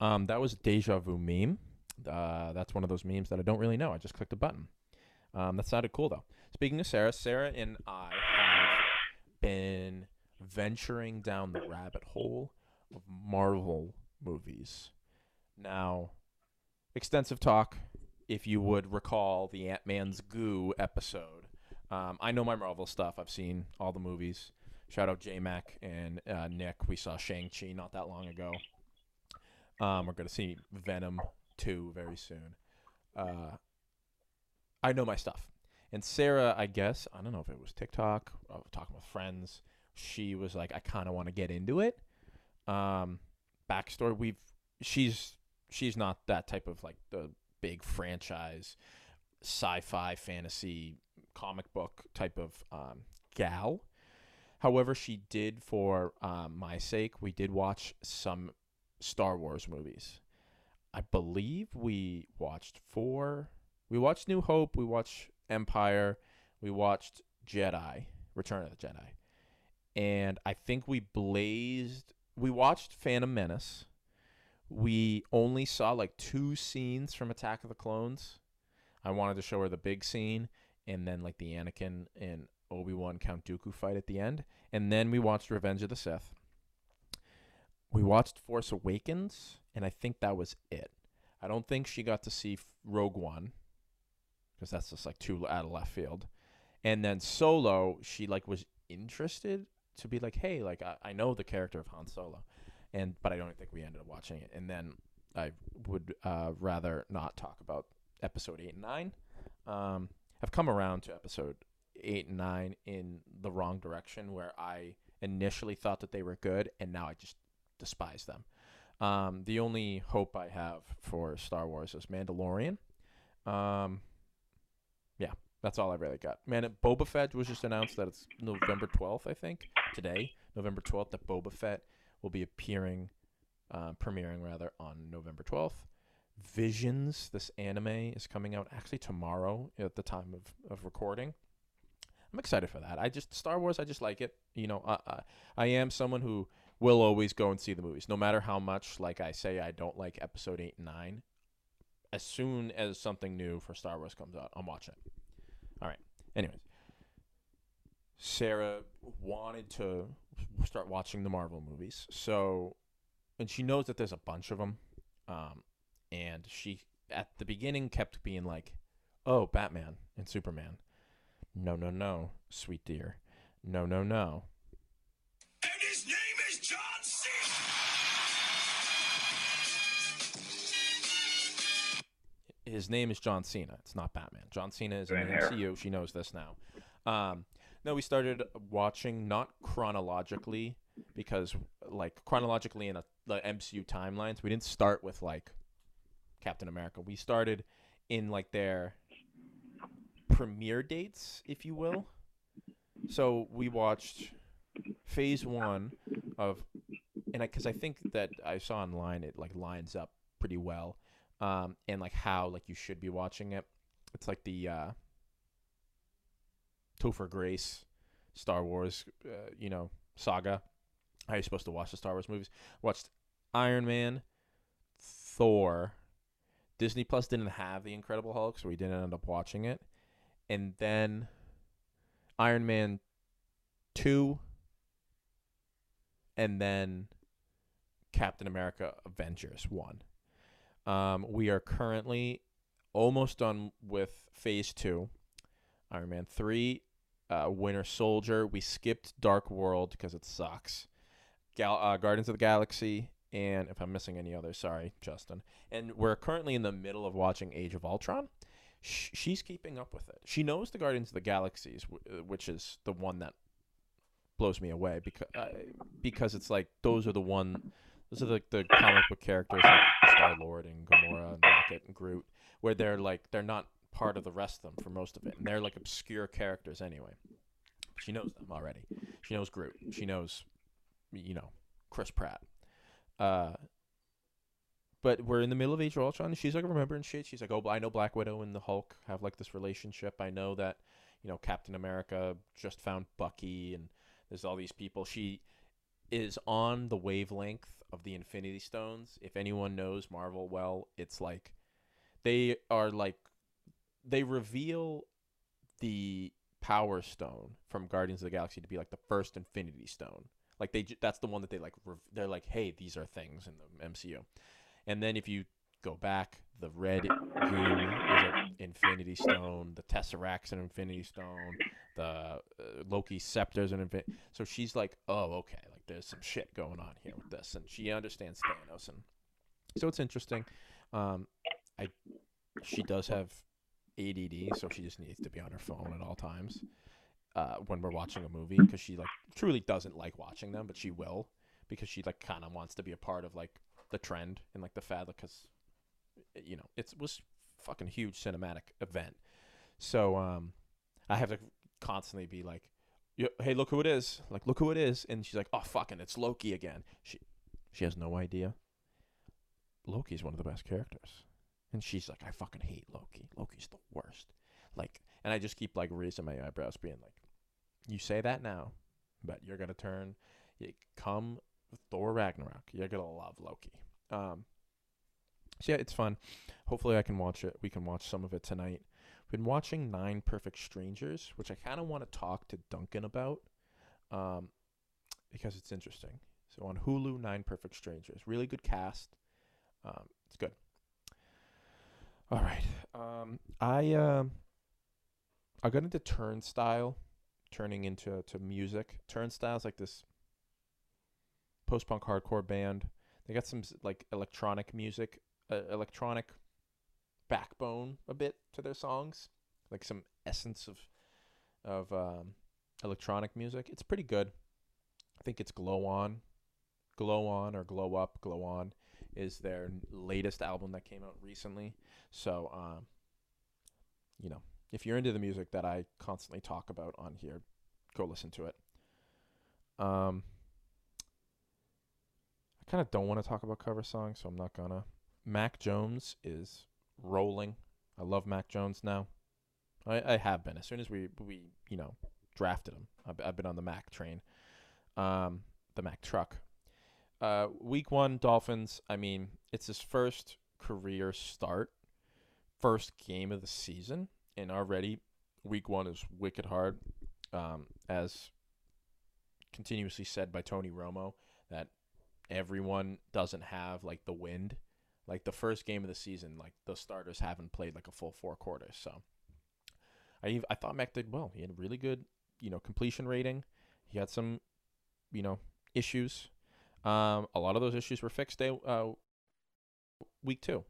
um, that was deja vu meme. Uh, that's one of those memes that I don't really know. I just clicked a button. Um, that sounded cool though. Speaking of Sarah, Sarah and I been venturing down the rabbit hole of Marvel movies. Now, extensive talk, if you would recall the Ant Man's Goo episode. Um, I know my Marvel stuff. I've seen all the movies. Shout out J Mac and uh, Nick. We saw Shang Chi not that long ago. Um, we're gonna see Venom two very soon. Uh, I know my stuff. And Sarah, I guess, I don't know if it was TikTok, I was talking with friends. She was like, I kind of want to get into it. Um, backstory, we've she's she's not that type of like the big franchise, sci-fi, fantasy, comic book type of um, gal. However, she did for um, my sake. We did watch some Star Wars movies. I believe we watched four. We watched New Hope. We watched Empire. We watched Jedi, Return of the Jedi. And I think we blazed. We watched Phantom Menace. We only saw like two scenes from Attack of the Clones. I wanted to show her the big scene and then like the Anakin and Obi Wan Count Dooku fight at the end. And then we watched Revenge of the Sith. We watched Force Awakens, and I think that was it. I don't think she got to see Rogue One because that's just like too out of left field. And then Solo, she like was interested to be like, hey, like I, I know the character of Han Solo, and but I don't think we ended up watching it. And then I would uh, rather not talk about episode eight and nine. Um, I've come around to episode eight and nine in the wrong direction, where I initially thought that they were good, and now I just despise them. Um, the only hope I have for Star Wars is Mandalorian. Um, yeah, that's all I really got. Man, Boba Fett was just announced that it's November 12th, I think, today, November 12th, that Boba Fett will be appearing, uh, premiering rather, on November 12th. Visions, this anime, is coming out actually tomorrow at the time of, of recording. I'm excited for that. I just Star Wars. I just like it. You know, I, I I am someone who will always go and see the movies, no matter how much, like I say, I don't like Episode eight and nine. As soon as something new for Star Wars comes out, I'm watching it. All right. Anyways, Sarah wanted to start watching the Marvel movies, so and she knows that there's a bunch of them, um, and she at the beginning kept being like, "Oh, Batman and Superman." No, no, no, sweet dear. No, no, no. His name is John Cena. It's not Batman. John Cena is in the. MCU. She knows this now. Um, no, we started watching not chronologically because, like, chronologically in a, the MCU timelines, we didn't start with like Captain America. We started in like their premiere dates, if you will. So we watched Phase One of, and because I, think that I saw online it like lines up pretty well um, and like how like you should be watching it. It's like the uh, Topher Grace Star Wars, uh, you know, saga. How you're supposed to watch the Star Wars movies. Watched Iron Man, Thor. Disney Plus didn't have the Incredible Hulk, so we didn't end up watching it. And then Iron Man two, and then Captain America Avengers one. Um, we are currently almost done with Phase Two, Iron Man Three, uh, Winter Soldier. We skipped Dark World because it sucks. Gal- uh, Guardians of the Galaxy, and if I'm missing any others, sorry, Justin. And we're currently in the middle of watching Age of Ultron. Sh- she's keeping up with it. She knows the Guardians of the Galaxies, w- which is the one that blows me away because uh, because it's like those are the one those are the, the comic book characters Star Lord and Gamora and Rocket and Groot, where they're like they're not part of the rest of them for most of it, and they're like obscure characters anyway. She knows them already. She knows Groot. She knows, you know, Chris Pratt. Uh, but we're in the middle of Age of Ultron. And she's like remembering shit. She's like, oh, I know Black Widow and the Hulk have like this relationship. I know that, you know, Captain America just found Bucky, and there's all these people. She is on the wavelength of the Infinity Stones. If anyone knows Marvel well, it's like they are like they reveal the Power Stone from Guardians of the Galaxy to be like the first Infinity Stone. Like they, that's the one that they like. They're like, hey, these are things in the MCU. And then if you go back, the red goo is an Infinity Stone. The Tesseract's an Infinity Stone. The uh, Loki scepter's an Infinity. So she's like, oh, okay, there's some shit going on here with this, and she understands Thanos, and so it's interesting. Um, I she does have ADD, so she just needs to be on her phone at all times uh, when we're watching a movie because she like truly doesn't like watching them, but she will because she like kind of wants to be a part of like the trend and like the fad because you know it was fucking huge cinematic event. So um, I have to constantly be like, "Yo- "Hey, look who it is! Like, look who it is!" And she's like, "Oh, fucking, it's Loki again." She she has no idea. Loki's one of the best characters. And she's like, I fucking hate Loki. Loki's the worst. Like, and I just keep like raising my eyebrows, being like, you say that now, but you're gonna turn, you come Thor Ragnarok. You're gonna love Loki. Um, so yeah, it's fun. Hopefully, I can watch it. We can watch some of it tonight. Been watching Nine Perfect Strangers, which I kind of want to talk to Duncan about, um, because it's interesting. So on Hulu, Nine Perfect Strangers, really good cast. Um, it's good. All right. Um, I um, I got into Turnstile, turning into to music. Turnstile's like this post-punk hardcore band. They got some like electronic music, uh, electronic backbone a bit to their songs, like some essence of of um, electronic music. It's pretty good. I think it's Glow On, Glow On or Glow Up, Glow On is their latest album that came out recently. So, um, you know, if you're into the music that I constantly talk about on here, go listen to it. Um, I kind of don't want to talk about cover songs, so I'm not gonna. Mac Jones is rolling. I love Mac Jones now. I, I have been as soon as we we you know drafted him. I've, I've been on the Mac train, um, the Mac truck. uh, week one Dolphins. I mean, it's his first career start, first game of the season, and already week one is wicked hard. Um, as continuously said by Tony Romo, that everyone doesn't have like the wind. Like the first game of the season, like the starters haven't played like a full four quarters. So I I thought Mac did well. He had a really good, you know, completion rating. He had some, you know, issues. Um, a lot of those issues were fixed day uh, week two.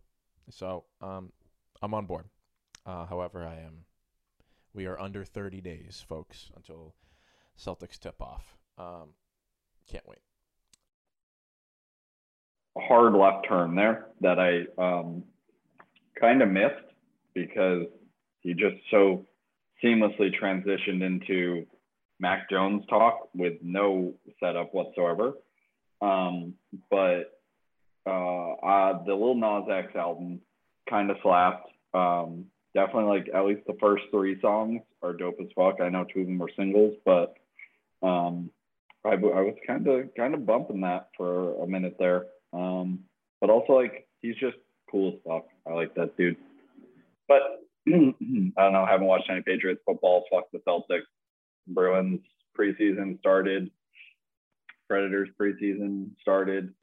So um, I'm on board. Uh, however, I am. We are under 30 days, folks, until Celtics tip off. Um, can't wait. Hard left turn there that I um, kind of missed because he just so seamlessly transitioned into Mac Jones talk with no setup whatsoever. Um, but uh, uh, the Lil Nas X album kind of slapped. Um, definitely like at least the first three songs are dope as fuck. I know two of them were singles, but um, I, I was kind of kind of bumping that for a minute there. Um, but also like he's just cool as fuck. I like that dude. But *clears throat* I don't know. I haven't watched any Patriots football. Fuck the Celtics. Bruins preseason started. Predators preseason started.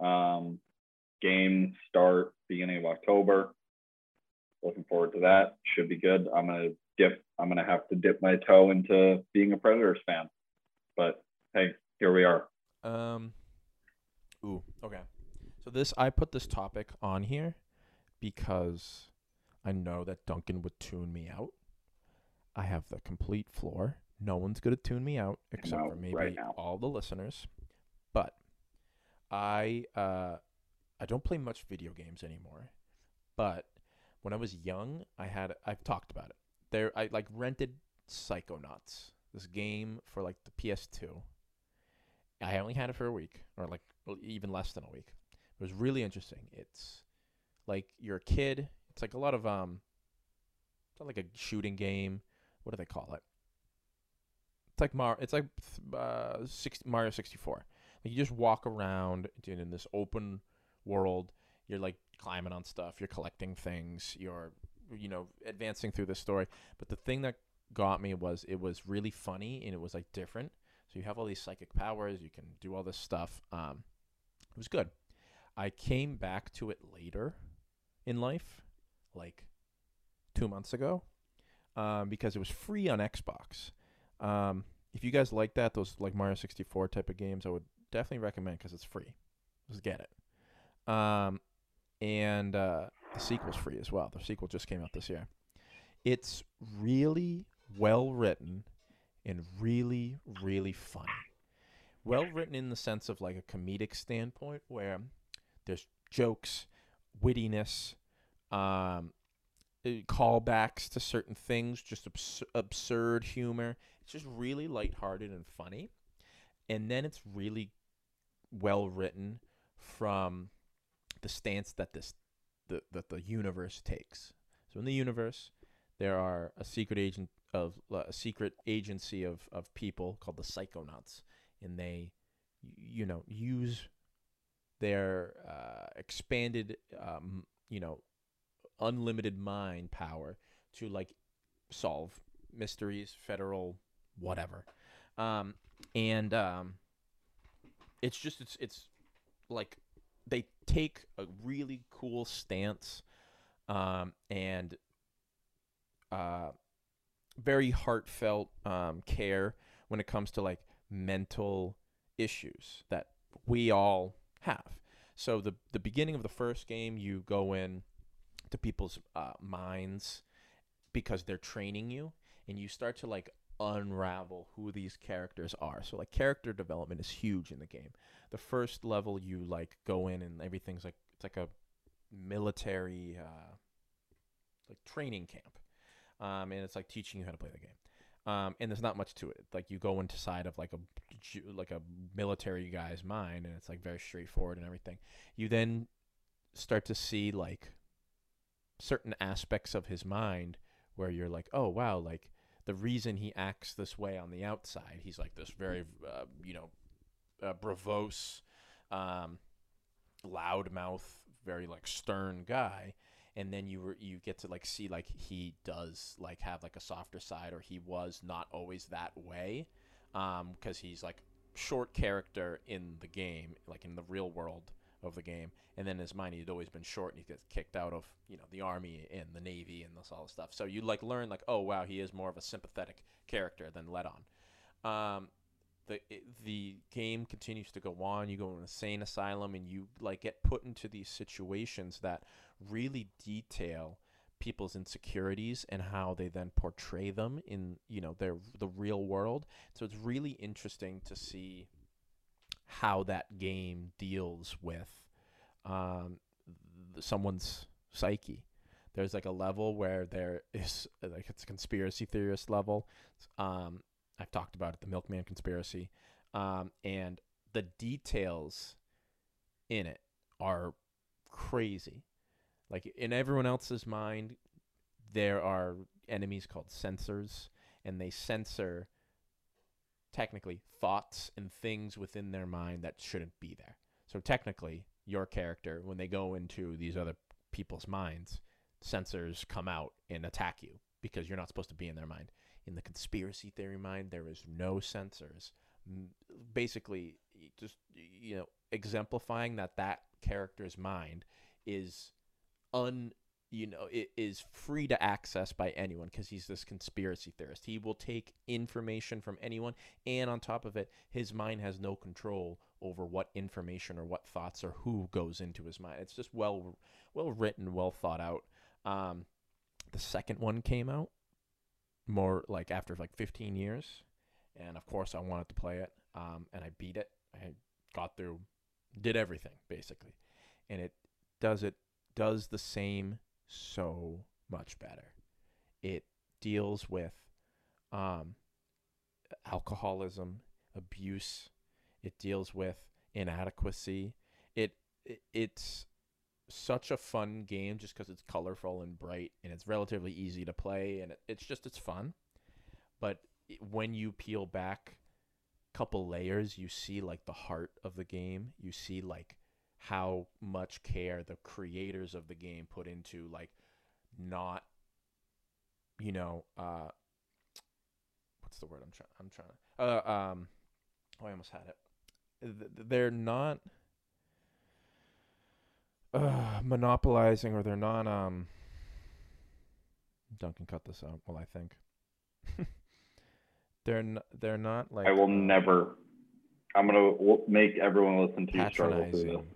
Um, games start beginning of October. Looking forward to that. Should be good. I'm gonna dip. I'm gonna have to dip my toe into being a Predators fan. But hey, here we are. Um. Ooh. Okay. So this I put this topic on here because I know that Duncan would tune me out. I have the complete floor. No one's gonna tune me out except know, for maybe right all the listeners. But I uh I don't play much video games anymore. But when I was young, I had I've talked about it. There I like rented Psychonauts, this game for like the PS2. I only had it for a week, or like well, even less than a week. It was really interesting. It's like you're a kid. It's like a lot of um, it's not like a shooting game. What do they call it? It's like Mar. It's like uh, 60, Mario 64. Like you just walk around in in this open world. You're like climbing on stuff. You're collecting things. You're you know advancing through the story. But the thing that got me was it was really funny and it was like different. So you have all these psychic powers. You can do all this stuff. Um, it was good. I came back to it later in life, like two months ago, um, because it was free on Xbox. Um, if you guys like that, those like Mario 64 type of games, I would definitely recommend because it's free. Just get it. Um, and uh, the sequel's free as well. The sequel just came out this year. It's really well written and really, really funny. Well written in the sense of like a comedic standpoint where there's jokes, wittiness, um, uh, callbacks to certain things, just abs- absurd humor. It's just really lighthearted and funny. And then it's really well written from the stance that this the, that the universe takes. So in the universe, there are a secret agent of uh, a secret agency of, of people called the Psychonauts, and they, you know, use their uh, expanded, um, you know, unlimited mind power to like solve mysteries, federal, whatever, um, and um, it's just it's it's like they take a really cool stance um, and uh, very heartfelt um, care when it comes to like mental issues that we all have. So the the beginning of the first game, you go in to people's uh, minds because they're training you, and you start to like unravel who these characters are. So like character development is huge in the game. The first level, you like go in and everything's like it's like a military uh, like training camp, um, and it's like teaching you how to play the game. Um, and there's not much to it. Like you go inside of like a like a military guy's mind, and it's like very straightforward and everything. You then start to see like certain aspects of his mind where you're like, oh wow, like the reason he acts this way on the outside, he's like this very uh, you know uh, bravos, um, very like stern guy, and then you you get to like see like he does like have like a softer side, or he was not always that way, because he's like short character in the game, like in the real world of the game, and then in his mind he'd always been short, and he gets kicked out of you know the army and the navy and this all this stuff. So you like learn like oh wow he is more of a sympathetic character than let on. Um, the the game continues to go on. You go to an insane asylum, and you like get put into these situations that really detail people's insecurities and how they then portray them in you know their the real world. So it's really interesting to see how that game deals with um, someone's psyche. There's like a level where there is like it's a conspiracy theorist level. Um, I've talked about it, the Milkman conspiracy, um, and the details in it are crazy. Like in everyone else's mind, there are enemies called censors, and they censor technically thoughts and things within their mind that shouldn't be there. So technically, your character, when they go into these other people's minds, censors come out and attack you because you're not supposed to be in their mind. In the conspiracy theory mind, there is no censors. Basically, just you know, exemplifying that that character's mind is un you know it is free to access by anyone because he's this conspiracy theorist. He will take information from anyone and on top of it his mind has no control over what information or what thoughts or who goes into his mind. It's just well well written well thought out. Um the second one came out more like after like 15 years and of course i wanted to play it um and i beat it. I got through did everything basically and it does it does the same so much better. It deals with um, alcoholism, abuse. It deals with inadequacy. It, it it's such a fun game just because it's colorful and bright and it's relatively easy to play and it, it's just it's fun. But when you peel back a couple layers, you see like the heart of the game. You see like how much care the creators of the game put into like not you know uh what's the word i'm trying i'm trying to uh um oh i almost had it Th- th- they're not uh monopolizing or they're not um Duncan cut this out well I think *laughs* they're n- they're not like I will uh, never. I'm gonna make everyone listen to you struggle through this.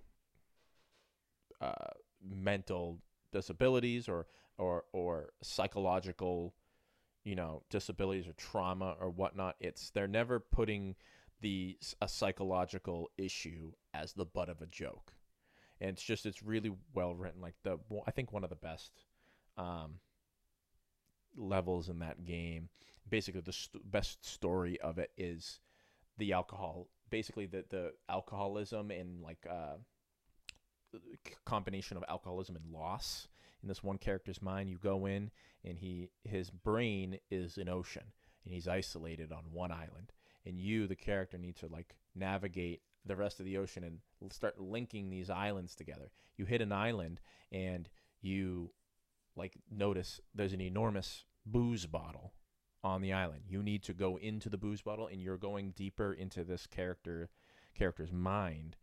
Uh, mental disabilities or or or psychological you know disabilities or trauma or whatnot. It's they're never putting the a psychological issue as the butt of a joke. And it's just it's really well written. Like the i think one of the best um levels in that game basically the st- best story of it is the alcohol basically the the alcoholism and like uh combination of alcoholism and loss. In this one character's mind you go in and he his brain is an ocean and he's isolated on one island. And you the character need to like navigate the rest of the ocean and start linking these islands together. You hit an island and you like notice there's an enormous booze bottle on the island. You need to go into the booze bottle and you're going deeper into this character character's mind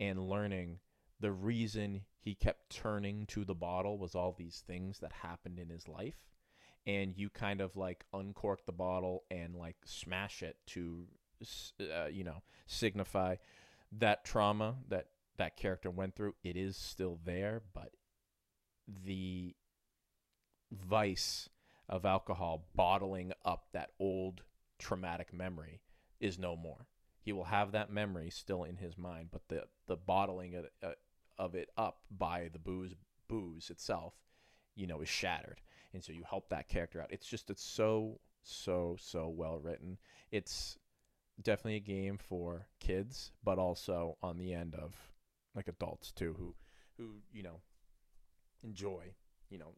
and learning the reason he kept turning to the bottle was all these things that happened in his life. And you kind of like uncork the bottle and like smash it to uh, you know signify that trauma that that character went through. It is still there but the vice of alcohol bottling up that old traumatic memory is no more. He will have that memory still in his mind but the the bottling of, it up by the booze booze itself you know is shattered. And so you help that character out. It's just it's so so so well written. It's definitely a game for kids but also on the end of like adults too who who you know enjoy you know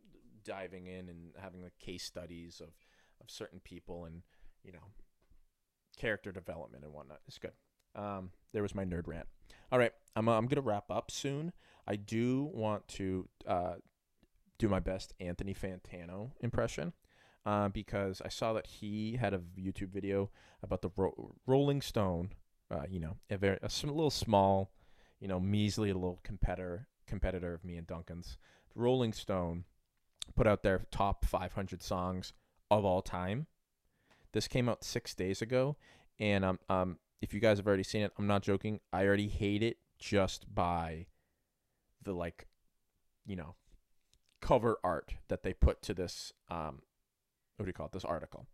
diving in and having the case studies of of certain people and you know character development and whatnot. It's good Um, there was my nerd rant. All right, I'm uh, I'm gonna wrap up soon. I do want to uh, do my best Anthony Fantano impression. Uh, because I saw that he had a YouTube video about the Ro- Rolling Stone, uh, you know, a very a little small, you know, measly little competitor competitor of me and Duncan's. Rolling Stone put out their top 500 songs of all time. This came out six days ago, and um, um, if you guys have already seen it, I'm not joking. I already hate it just by the like, you know, cover art that they put to this. Um, what do you call it? This article.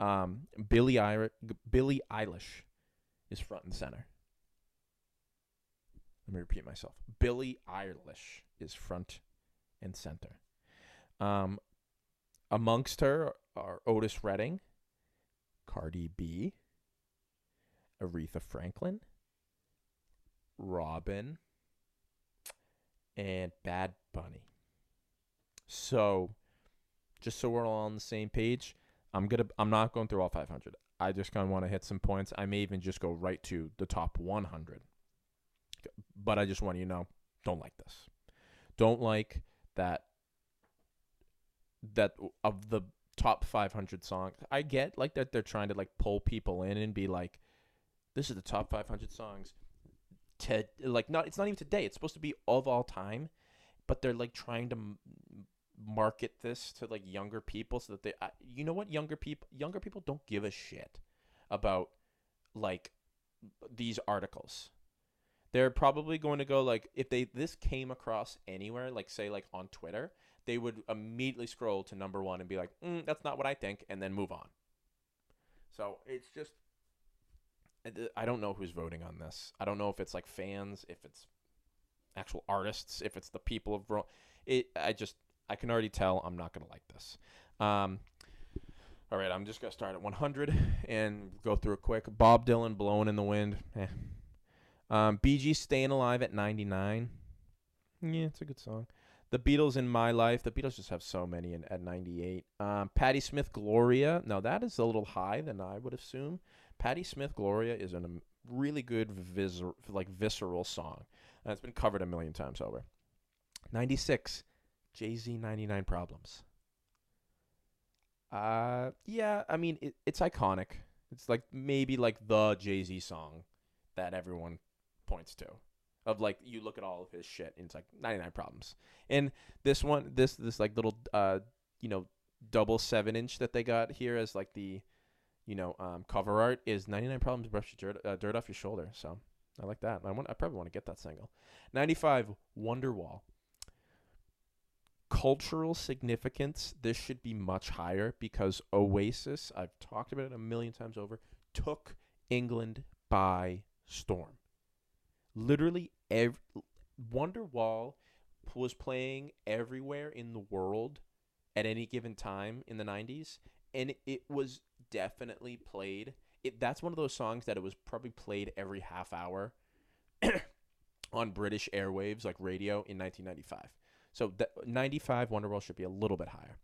Um, Billie, I- Billie Eilish is front and center. Let me repeat myself. Billie Eilish is front and center. Um, amongst her are Otis Redding, Cardi B, Aretha Franklin, Robyn, and Bad Bunny. So, just so we're all on the same page, I'm gonna I'm not going through all 500. I just kind of want to hit some points. I may even just go right to the top 100. But I just want you to know, don't like this. Don't like that that of the top 500 songs. I get like that they're trying to like pull people in and be like this is the top 500 songs to like not it's not even today. It's supposed to be of all time, but they're like trying to m- market this to like younger people so that they I, you know what younger people younger people don't give a shit about like these articles they're probably going to go like if they this came across anywhere like say like on twitter they would immediately scroll to number one and be like mm, that's not what i think and then move on so it's just i don't know who's voting on this i don't know if it's like fans if it's actual artists if it's the people of Rome. it i just i can already tell i'm not going to like this um all right i'm just going to start at 100 and go through it quick bob dylan blowing in the wind eh. Um, Bee Gees Staying Alive at 99. Yeah, it's a good song. The Beatles in My Life. The Beatles just have so many in, at 98. Um, Patti Smith Gloria. Now, that is a little high than I would assume. Patti Smith Gloria is a really good, viscer- like visceral song. And it's been covered a million times over. 96. Jay Z 99 Problems. Uh, yeah, I mean, it, it's iconic. It's like maybe like the Jay Z song that everyone points to of like you look at all of his shit and it's like 99 problems and this one this this like little uh you know double seven inch that they got here as like the you know um cover art is 99 problems brush your dirt, uh, dirt off your shoulder. So i like that. I want i probably want to get that single. 95 wonderwall. Cultural significance this should be much higher because oasis i've talked about it a million times over took england by storm. Literally every Wonderwall was playing everywhere in the world at any given time in the 90s and it, it was definitely played it that's one of those songs that it was probably played every half hour *coughs* on British airwaves like radio in 1995 so the, 95 Wonderwall should be a little bit higher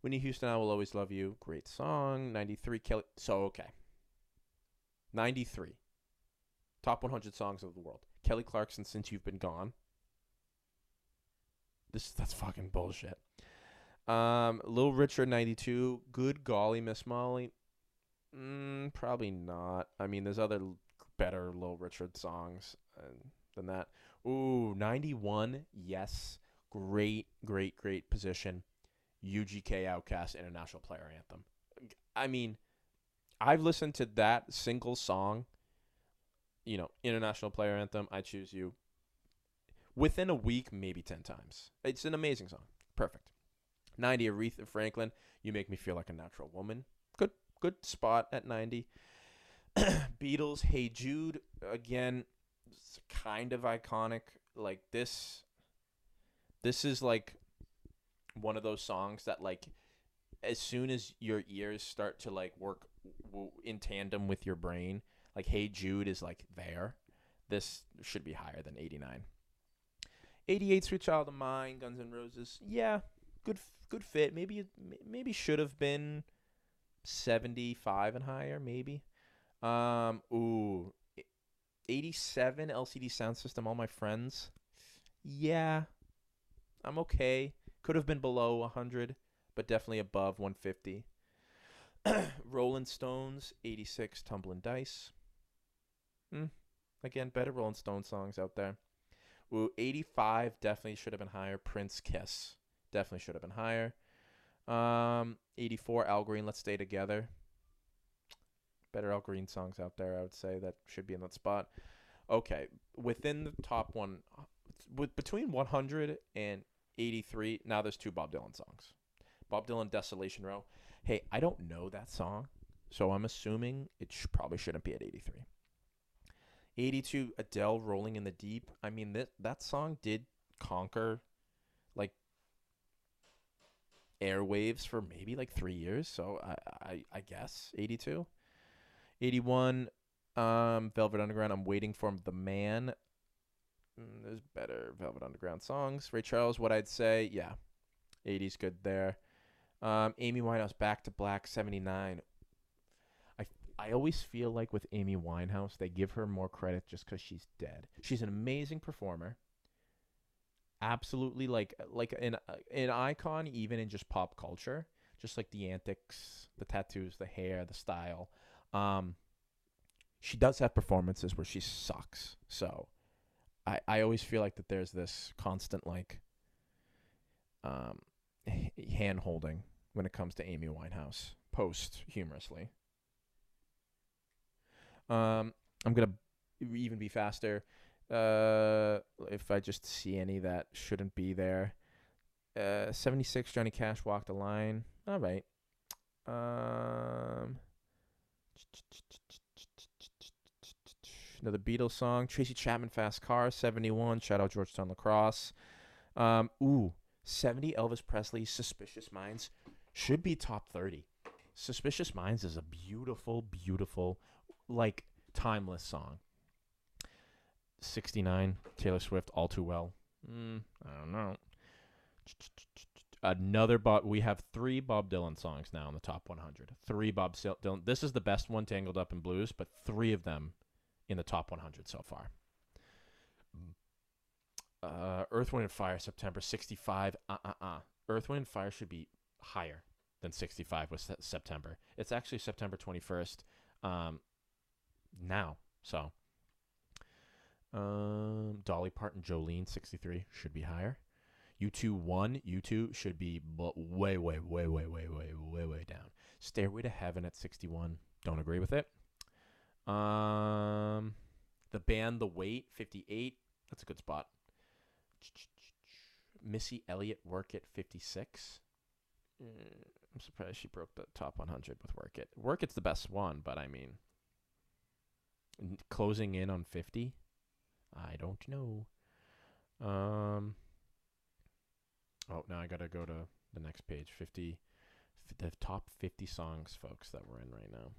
Whitney Houston I will always love you great song 93 Kelly so okay 93 Top 100 songs of the world. Kelly Clarkson, Since You've Been Gone. This that's fucking bullshit. Um, Little Richard 92. Good golly, Miss Molly. Mm, probably not. I mean, there's other better Little Richard songs uh, than that. Ooh, 91. Yes. Great, great, great position. UGK OutKast International Player Anthem. I mean, I've listened to that single song you know, international player anthem, I choose you. Within a week, maybe 10 times. It's an amazing song. Perfect. 90 Aretha Franklin, You Make Me Feel Like a Natural Woman. Good good spot at 90. *clears throat* Beatles, Hey Jude, again, kind of iconic. Like this this is like one of those songs that like as soon as your ears start to like work in tandem with your brain, like Hey Jude is like there. This should be higher than 89. 88 Sweet Child of Mine, Guns N' Roses. Yeah, good good fit. Maybe maybe should have been 75 and higher maybe. Um ooh, 87 LCD Soundsystem. All my friends. Yeah, I'm okay. Could have been below 100, but definitely above 150. *coughs* Rolling Stones 86 Tumbling Dice. Hmm. Again, better Rolling Stone songs out there. Ooh, 85 definitely should have been higher. Prince Kiss definitely should have been higher. Um, 84 Al Green, Let's Stay Together. Better Al Green songs out there, I would say that should be in that spot. Okay, within the top one, with between 100 and 83. Now there's two Bob Dylan songs. Bob Dylan, Desolation Row. Hey, I don't know that song, so I'm assuming it sh- probably shouldn't be at 83. 82 Adele Rolling in the Deep. I mean that that song did conquer airwaves for maybe like 3 years, so I I, I guess 82. 81 um Velvet Underground I'm waiting for the man. Mm, there's better Velvet Underground songs. Ray Charles what I'd say, yeah. 80s good there. Um Amy Winehouse Back to Black 79. I I always feel like with Amy Winehouse, they give her more credit just because she's dead. She's an amazing performer. Absolutely, like like an an icon, even in just pop culture. Just like the antics, the tattoos, the hair, the style. Um, she does have performances where she sucks. So, I I always feel like that there's this constant like um hand holding when it comes to Amy Winehouse post humorously. Um, I'm gonna even be faster. Uh, if I just see any that shouldn't be there. Uh, 76 Johnny Cash walked the line. All right. Um, another Beatles song. Tracy Chapman Fast Car 71. Shout out Georgetown Lacrosse. Um, ooh, 70 Elvis Presley Suspicious Minds should be top 30. Suspicious Minds is a beautiful, beautiful, like timeless song. 69 Taylor Swift All Too Well. Mm, I don't know. Another Bob. We have three Bob Dylan songs now in the top 100. Three Bob Sil- Dylan. This is the best one, Tangled Up in Blues, but three of them in the top 100 so far. Uh, Earth, Wind, and Fire, September 65. Uh uh uh. Earth, Wind, and Fire should be higher than 65 was September. It's actually September 21st um, now. So, um, Dolly Parton, Jolene, 63 should be higher. U2 1, U2 should be way, way, way, way, way, way, way, way down. Stairway to Heaven at 61. Don't agree with it. Um, the band The Weight, 58. That's a good spot. Missy Elliott, Work It, 56. Mm, I'm surprised she broke the top 100 with Work It. Work It's the best one, but I mean, closing in on 50? I don't know. Um. Oh, now I gotta go to the next page. 50, f- the top 50 songs, folks, that we're in right now.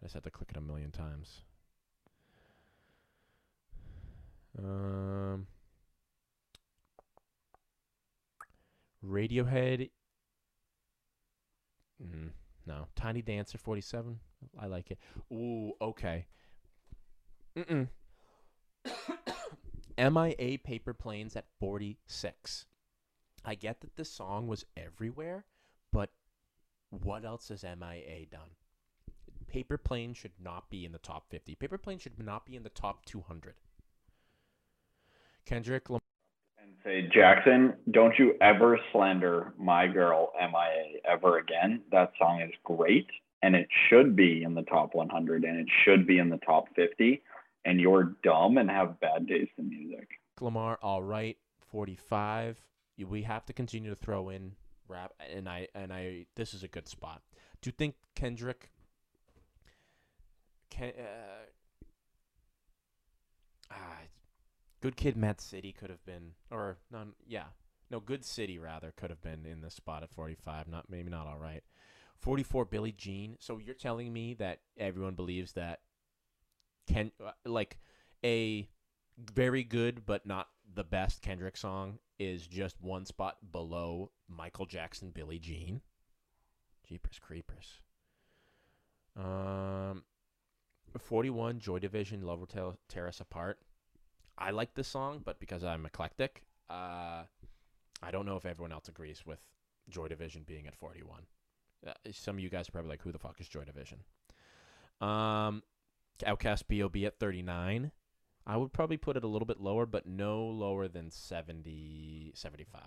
I just had to click it a million times. Um, Radiohead. Mm, no, Tiny Dancer 47. I like it. Ooh, okay. Mm-mm. *coughs* MIA Paper Planes at 46. I get that this song was everywhere, but what else has MIA done? Paper Plane should not be in the top 50. Paper Plane should not be in the top 200. Kendrick Lam- and say, Jackson, don't you ever slander my girl MIA ever again. That song is great and it should be in the top 100 and it should be in the top 50. And you're dumb and have bad taste in music. Lamar, all right, 45. We have to continue to throw in rap, and I and I. This is a good spot. Do you think Kendrick? Can uh, ah, Good Kid, Mad City could have been, or none. Yeah, no, Good City rather could have been in the spot at 45. Not maybe not all right. 44, Billie Jean. So you're telling me that everyone believes that Ken, uh, like a very good but not the best Kendrick song is just one spot below Michael Jackson Billie Jean. Jeepers creepers. Um, 41 Joy Division, Love Will Tear Us Apart. I like this song, but because I'm eclectic, uh, I don't know if everyone else agrees with Joy Division being at 41. Uh, some of you guys are probably like, who the fuck is Joy Division? Um, OutKast B.O.B. at 39. I would probably put it a little bit lower, but no lower than 70, 75.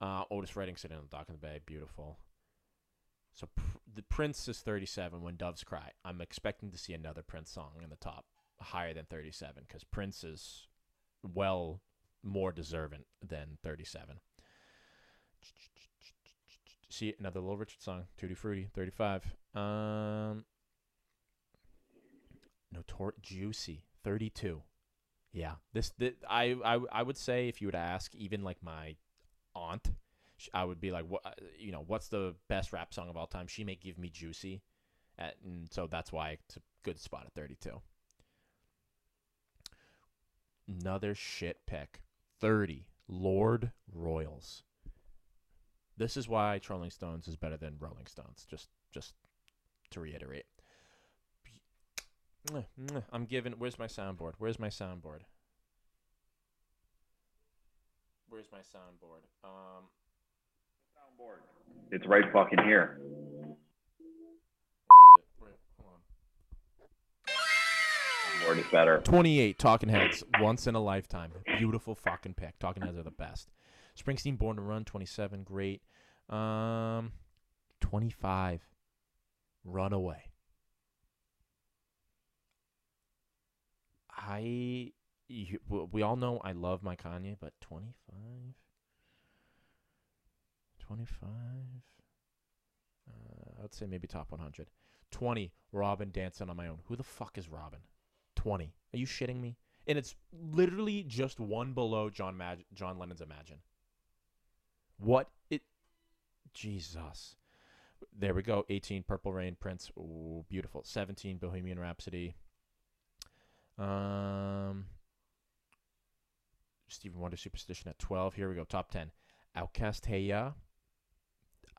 Uh, Otis Redding sitting on the dock in the bay, beautiful. So pr- the Prince is 37 when Doves Cry. I'm expecting to see another Prince song in the top, higher than 37, because Prince is well more deserving than 37. See another Little Richard song, Tutti Frutti, 35. Um, Notor Juicy, 32. Yeah, this, th I, I I would say if you to ask even like my aunt, I would be like, what you know, what's the best rap song of all time? She may give me Juicy, and so that's why it's a good spot at 32. Another shit pick, 30. Lorde Royals. This is why Rolling Stones is better than Rolling Stones. Just just to reiterate. *sniffs* I'm giving. Where's my soundboard? Where's my soundboard? Where's my soundboard? Um, soundboard. It's right fucking here. Board is better. 28 Talking Heads, once in a lifetime. Beautiful fucking pick. Talking Heads are the best. Springsteen, Born to Run, 27, great. Um, 25, Runaway. I, you, we all know I love my Kanye, but 25, 25. Uh, I would say maybe top 100. 20, Robyn dancing on my own. Who the fuck is Robyn? 20. Are you shitting me? And it's literally just one below John Mag- John Lennon's Imagine. What it Jesus. There we go. 18 Purple Rain Prince. Ooh, beautiful. 17 Bohemian Rhapsody. Um Stephen Wonder Superstition at 12. Here we go. Top 10. OutKast Hey Ya.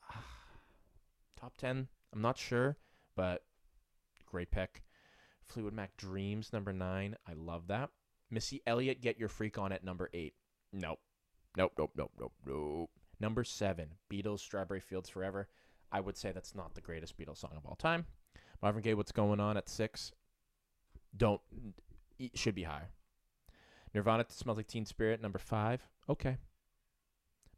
Ah, top 10. I'm not sure, but great pick. Fleetwood Mac Dreams, number nine. I love that. Missy Elliott, Get Your Freak On at number eight. Nope. Nope, nope, nope, nope, nope. Number seven, Beatles, Strawberry Fields Forever. I would say that's not the greatest Beatles song of all time. Marvin Gaye, What's Going On at six. Don't, should be higher. Nirvana, Smells Like Teen Spirit, number five. Okay.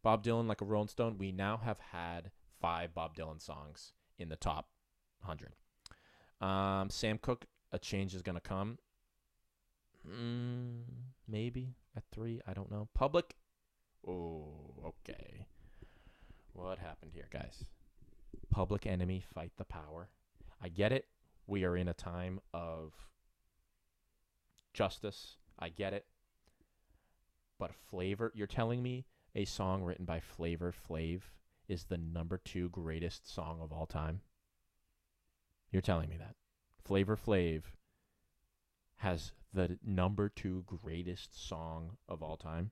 Bob Dylan, Like a Rolling Stone. We now have had five Bob Dylan songs in the top 100. Um, Sam Cooke, a change is gonna come. Mm, maybe at three. I don't know. Public. Oh, okay. What happened here, guys? Public Enemy, fight the power. I get it. We are in a time of justice. I get it. But Flavor, you're telling me a song written by Flavor Flav is the number two greatest song of all time? You're telling me that. Flavor Flav has the number two greatest song of all time.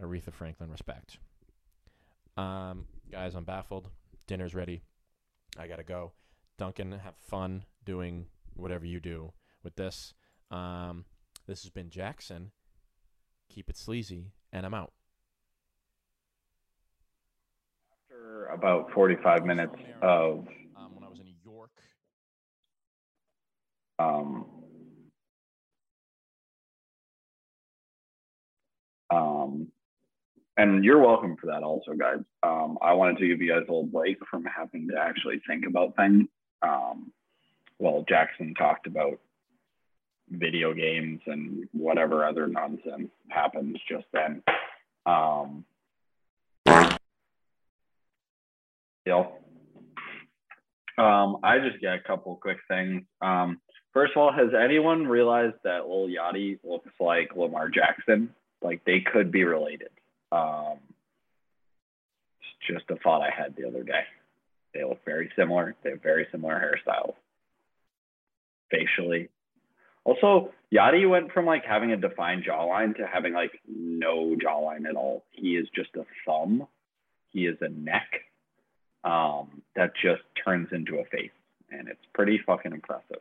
Aretha Franklin, respect. Um, guys, I'm baffled. Dinner's ready. I gotta go. Duncan, have fun doing whatever you do with this. Um, this has been Jackson. Keep it sleazy, and I'm out. After about 45 minutes of um, when I was in New York. Um, um, and you're welcome for that also, guys. Um, I wanted to give you guys a little break from having to actually think about things. Um, well, Jackson talked about video games and whatever other nonsense happens just then. Um, you um, I just got a couple quick things. Um, first of all, has anyone realized that Lil Yachty looks like Lamar Jackson? Like they could be related. Um, it's just a thought I had the other day. They look very similar. They have very similar hairstyles, facially. Also, Yachty went from like having a defined jawline to having like no jawline at all. He is just a thumb. He is a neck. um, that just turns into a face, and it's pretty fucking impressive.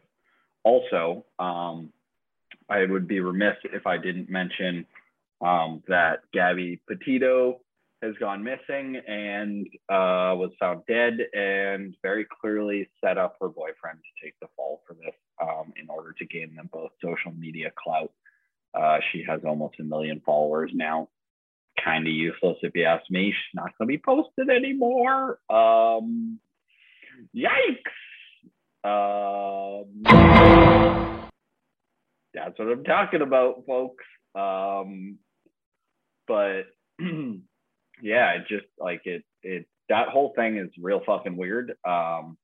Also, um, I would be remiss if I didn't mention um, that Gabby Petito has gone missing and uh, was found dead, and very clearly set up her boyfriend to take the fall for this um, in order to gain them both social media clout. Uh, she has almost a million followers now. Kind of useless if you ask me. She's not going to be posted anymore. Um, yikes. Um, that's what I'm talking about, folks. Um, but *clears throat* yeah, it just like it, it, that whole thing is real fucking weird. Um,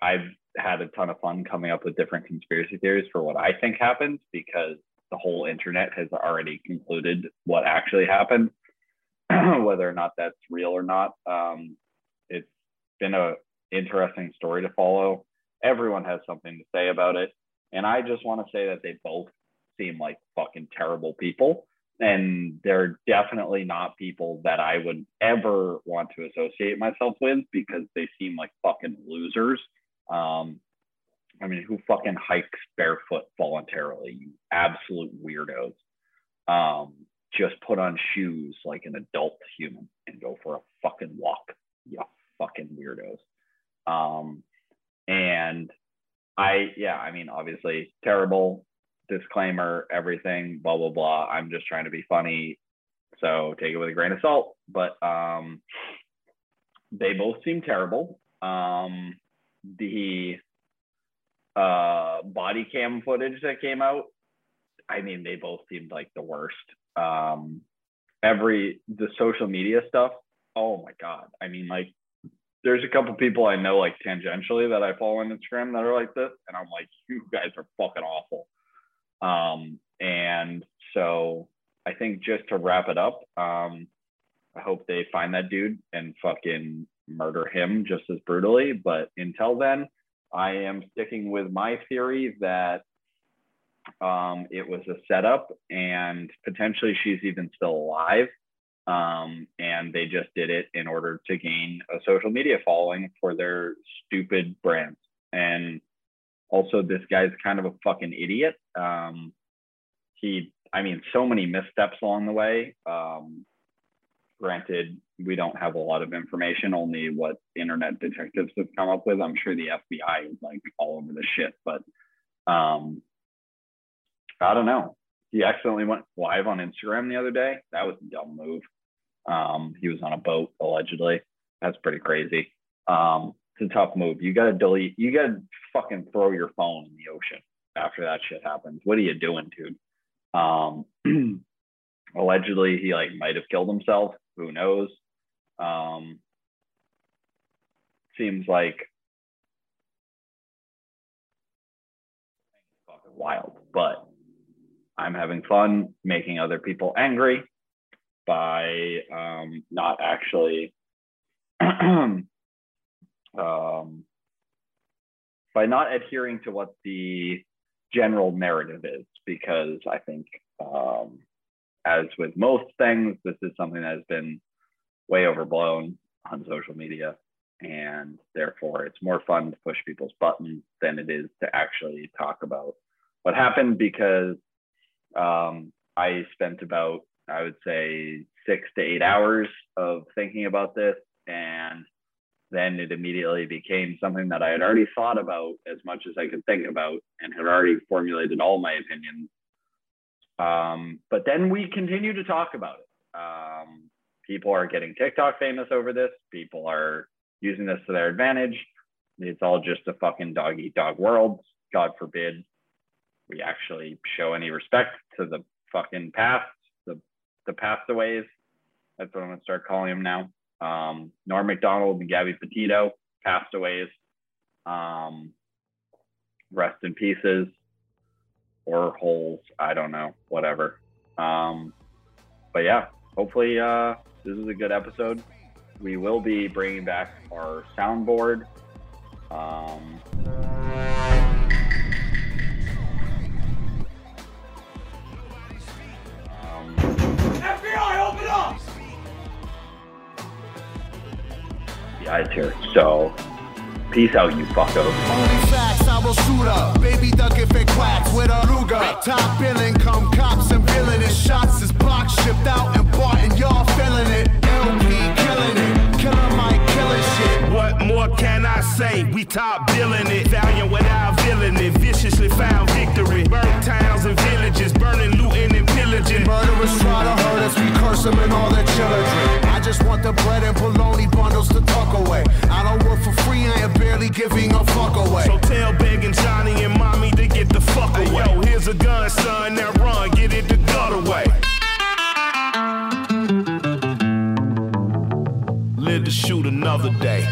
I've had a ton of fun coming up with different conspiracy theories for what I think happened because the whole internet has already concluded what actually happened, *clears throat* whether or not that's real or not. Um, it's been a interesting story to follow. Everyone has something to say about it, and I just want to say that they both seem like fucking terrible people, and they're definitely not people that I would ever want to associate myself with because they seem like fucking losers. Um, I mean, who fucking hikes barefoot voluntarily? You absolute weirdos. Um, just put on shoes like an adult human and go for a fucking walk. You fucking weirdos. Um, and I, yeah, I mean, obviously terrible disclaimer, everything, blah, blah, blah. I'm just trying to be funny. So take it with a grain of salt. But um, they both seem terrible. Um, the uh, body cam footage that came out, I mean, they both seemed like the worst. Um, every the social media stuff, oh my god! I mean, like, there's a couple people I know like tangentially that I follow on Instagram that are like this, and I'm like, you guys are fucking awful. Um, and so I think just to wrap it up, um, I hope they find that dude and fucking murder him just as brutally. But until then, I am sticking with my theory that um, it was a setup and potentially she's even still alive. Um, and they just did it in order to gain a social media following for their stupid brands. And also, this guy's kind of a fucking idiot. Um, he, I mean, so many missteps along the way. Um, granted, we don't have a lot of information, only what internet detectives have come up with. I'm sure the FBI is like all over the shit, but um, I don't know. He accidentally went live on Instagram the other day. That was a dumb move. Um, he was on a boat allegedly. That's pretty crazy. Um, it's a tough move. You gotta delete. You gotta fucking throw your phone in the ocean after that shit happens. What are you doing, dude? Um, *clears throat* allegedly, he like might have killed himself. Who knows? Um, seems like fucking wild, but I'm having fun making other people angry by um, not actually *clears throat* um, by not adhering to what the general narrative is, because I think, um, as with most things, this is something that has been way overblown on social media. And therefore, it's more fun to push people's buttons than it is to actually talk about what happened because um, I spent about, I would say, six to eight hours of thinking about this. And then it immediately became something that I had already thought about as much as I could think about and had already formulated all my opinions. Um, but then we continue to talk about it. Um, people are getting TikTok famous over this. People are using this to their advantage. It's all just a fucking dog eat dog world. God forbid we actually show any respect to the fucking past, the the pastaways. That's what I'm gonna start calling them now. Um, Norm Macdonald and Gabby Petito, pastaways. Um, rest in pieces or holes. I don't know, whatever. Um, but yeah, hopefully uh, this is a good episode. We will be bringing back our soundboard. Um, guys here. So peace out, you fuckos. Only facts, I will suit up. Baby duck if it quacks with a Luger. Top billing, come cops and billing it. Shots is blocked, shipped out and bought, and y'all feeling it. LP killing it. Killer Mike killing shit. What more can I say? We top billing it. Valiant without villain it. Viciously found victory. Burnt towns and villages. Burning, looting, and pillaging. Murderers try to hurt us, we curse them and all their children. I just want the bread and bologna bundles to tuck away. I don't work for free, I am barely giving a fuck away. So tell Big and Johnny and mommy to get the fuck away. Yo, here's a gun, son. Now run, get it the gut away. Live to shoot another day.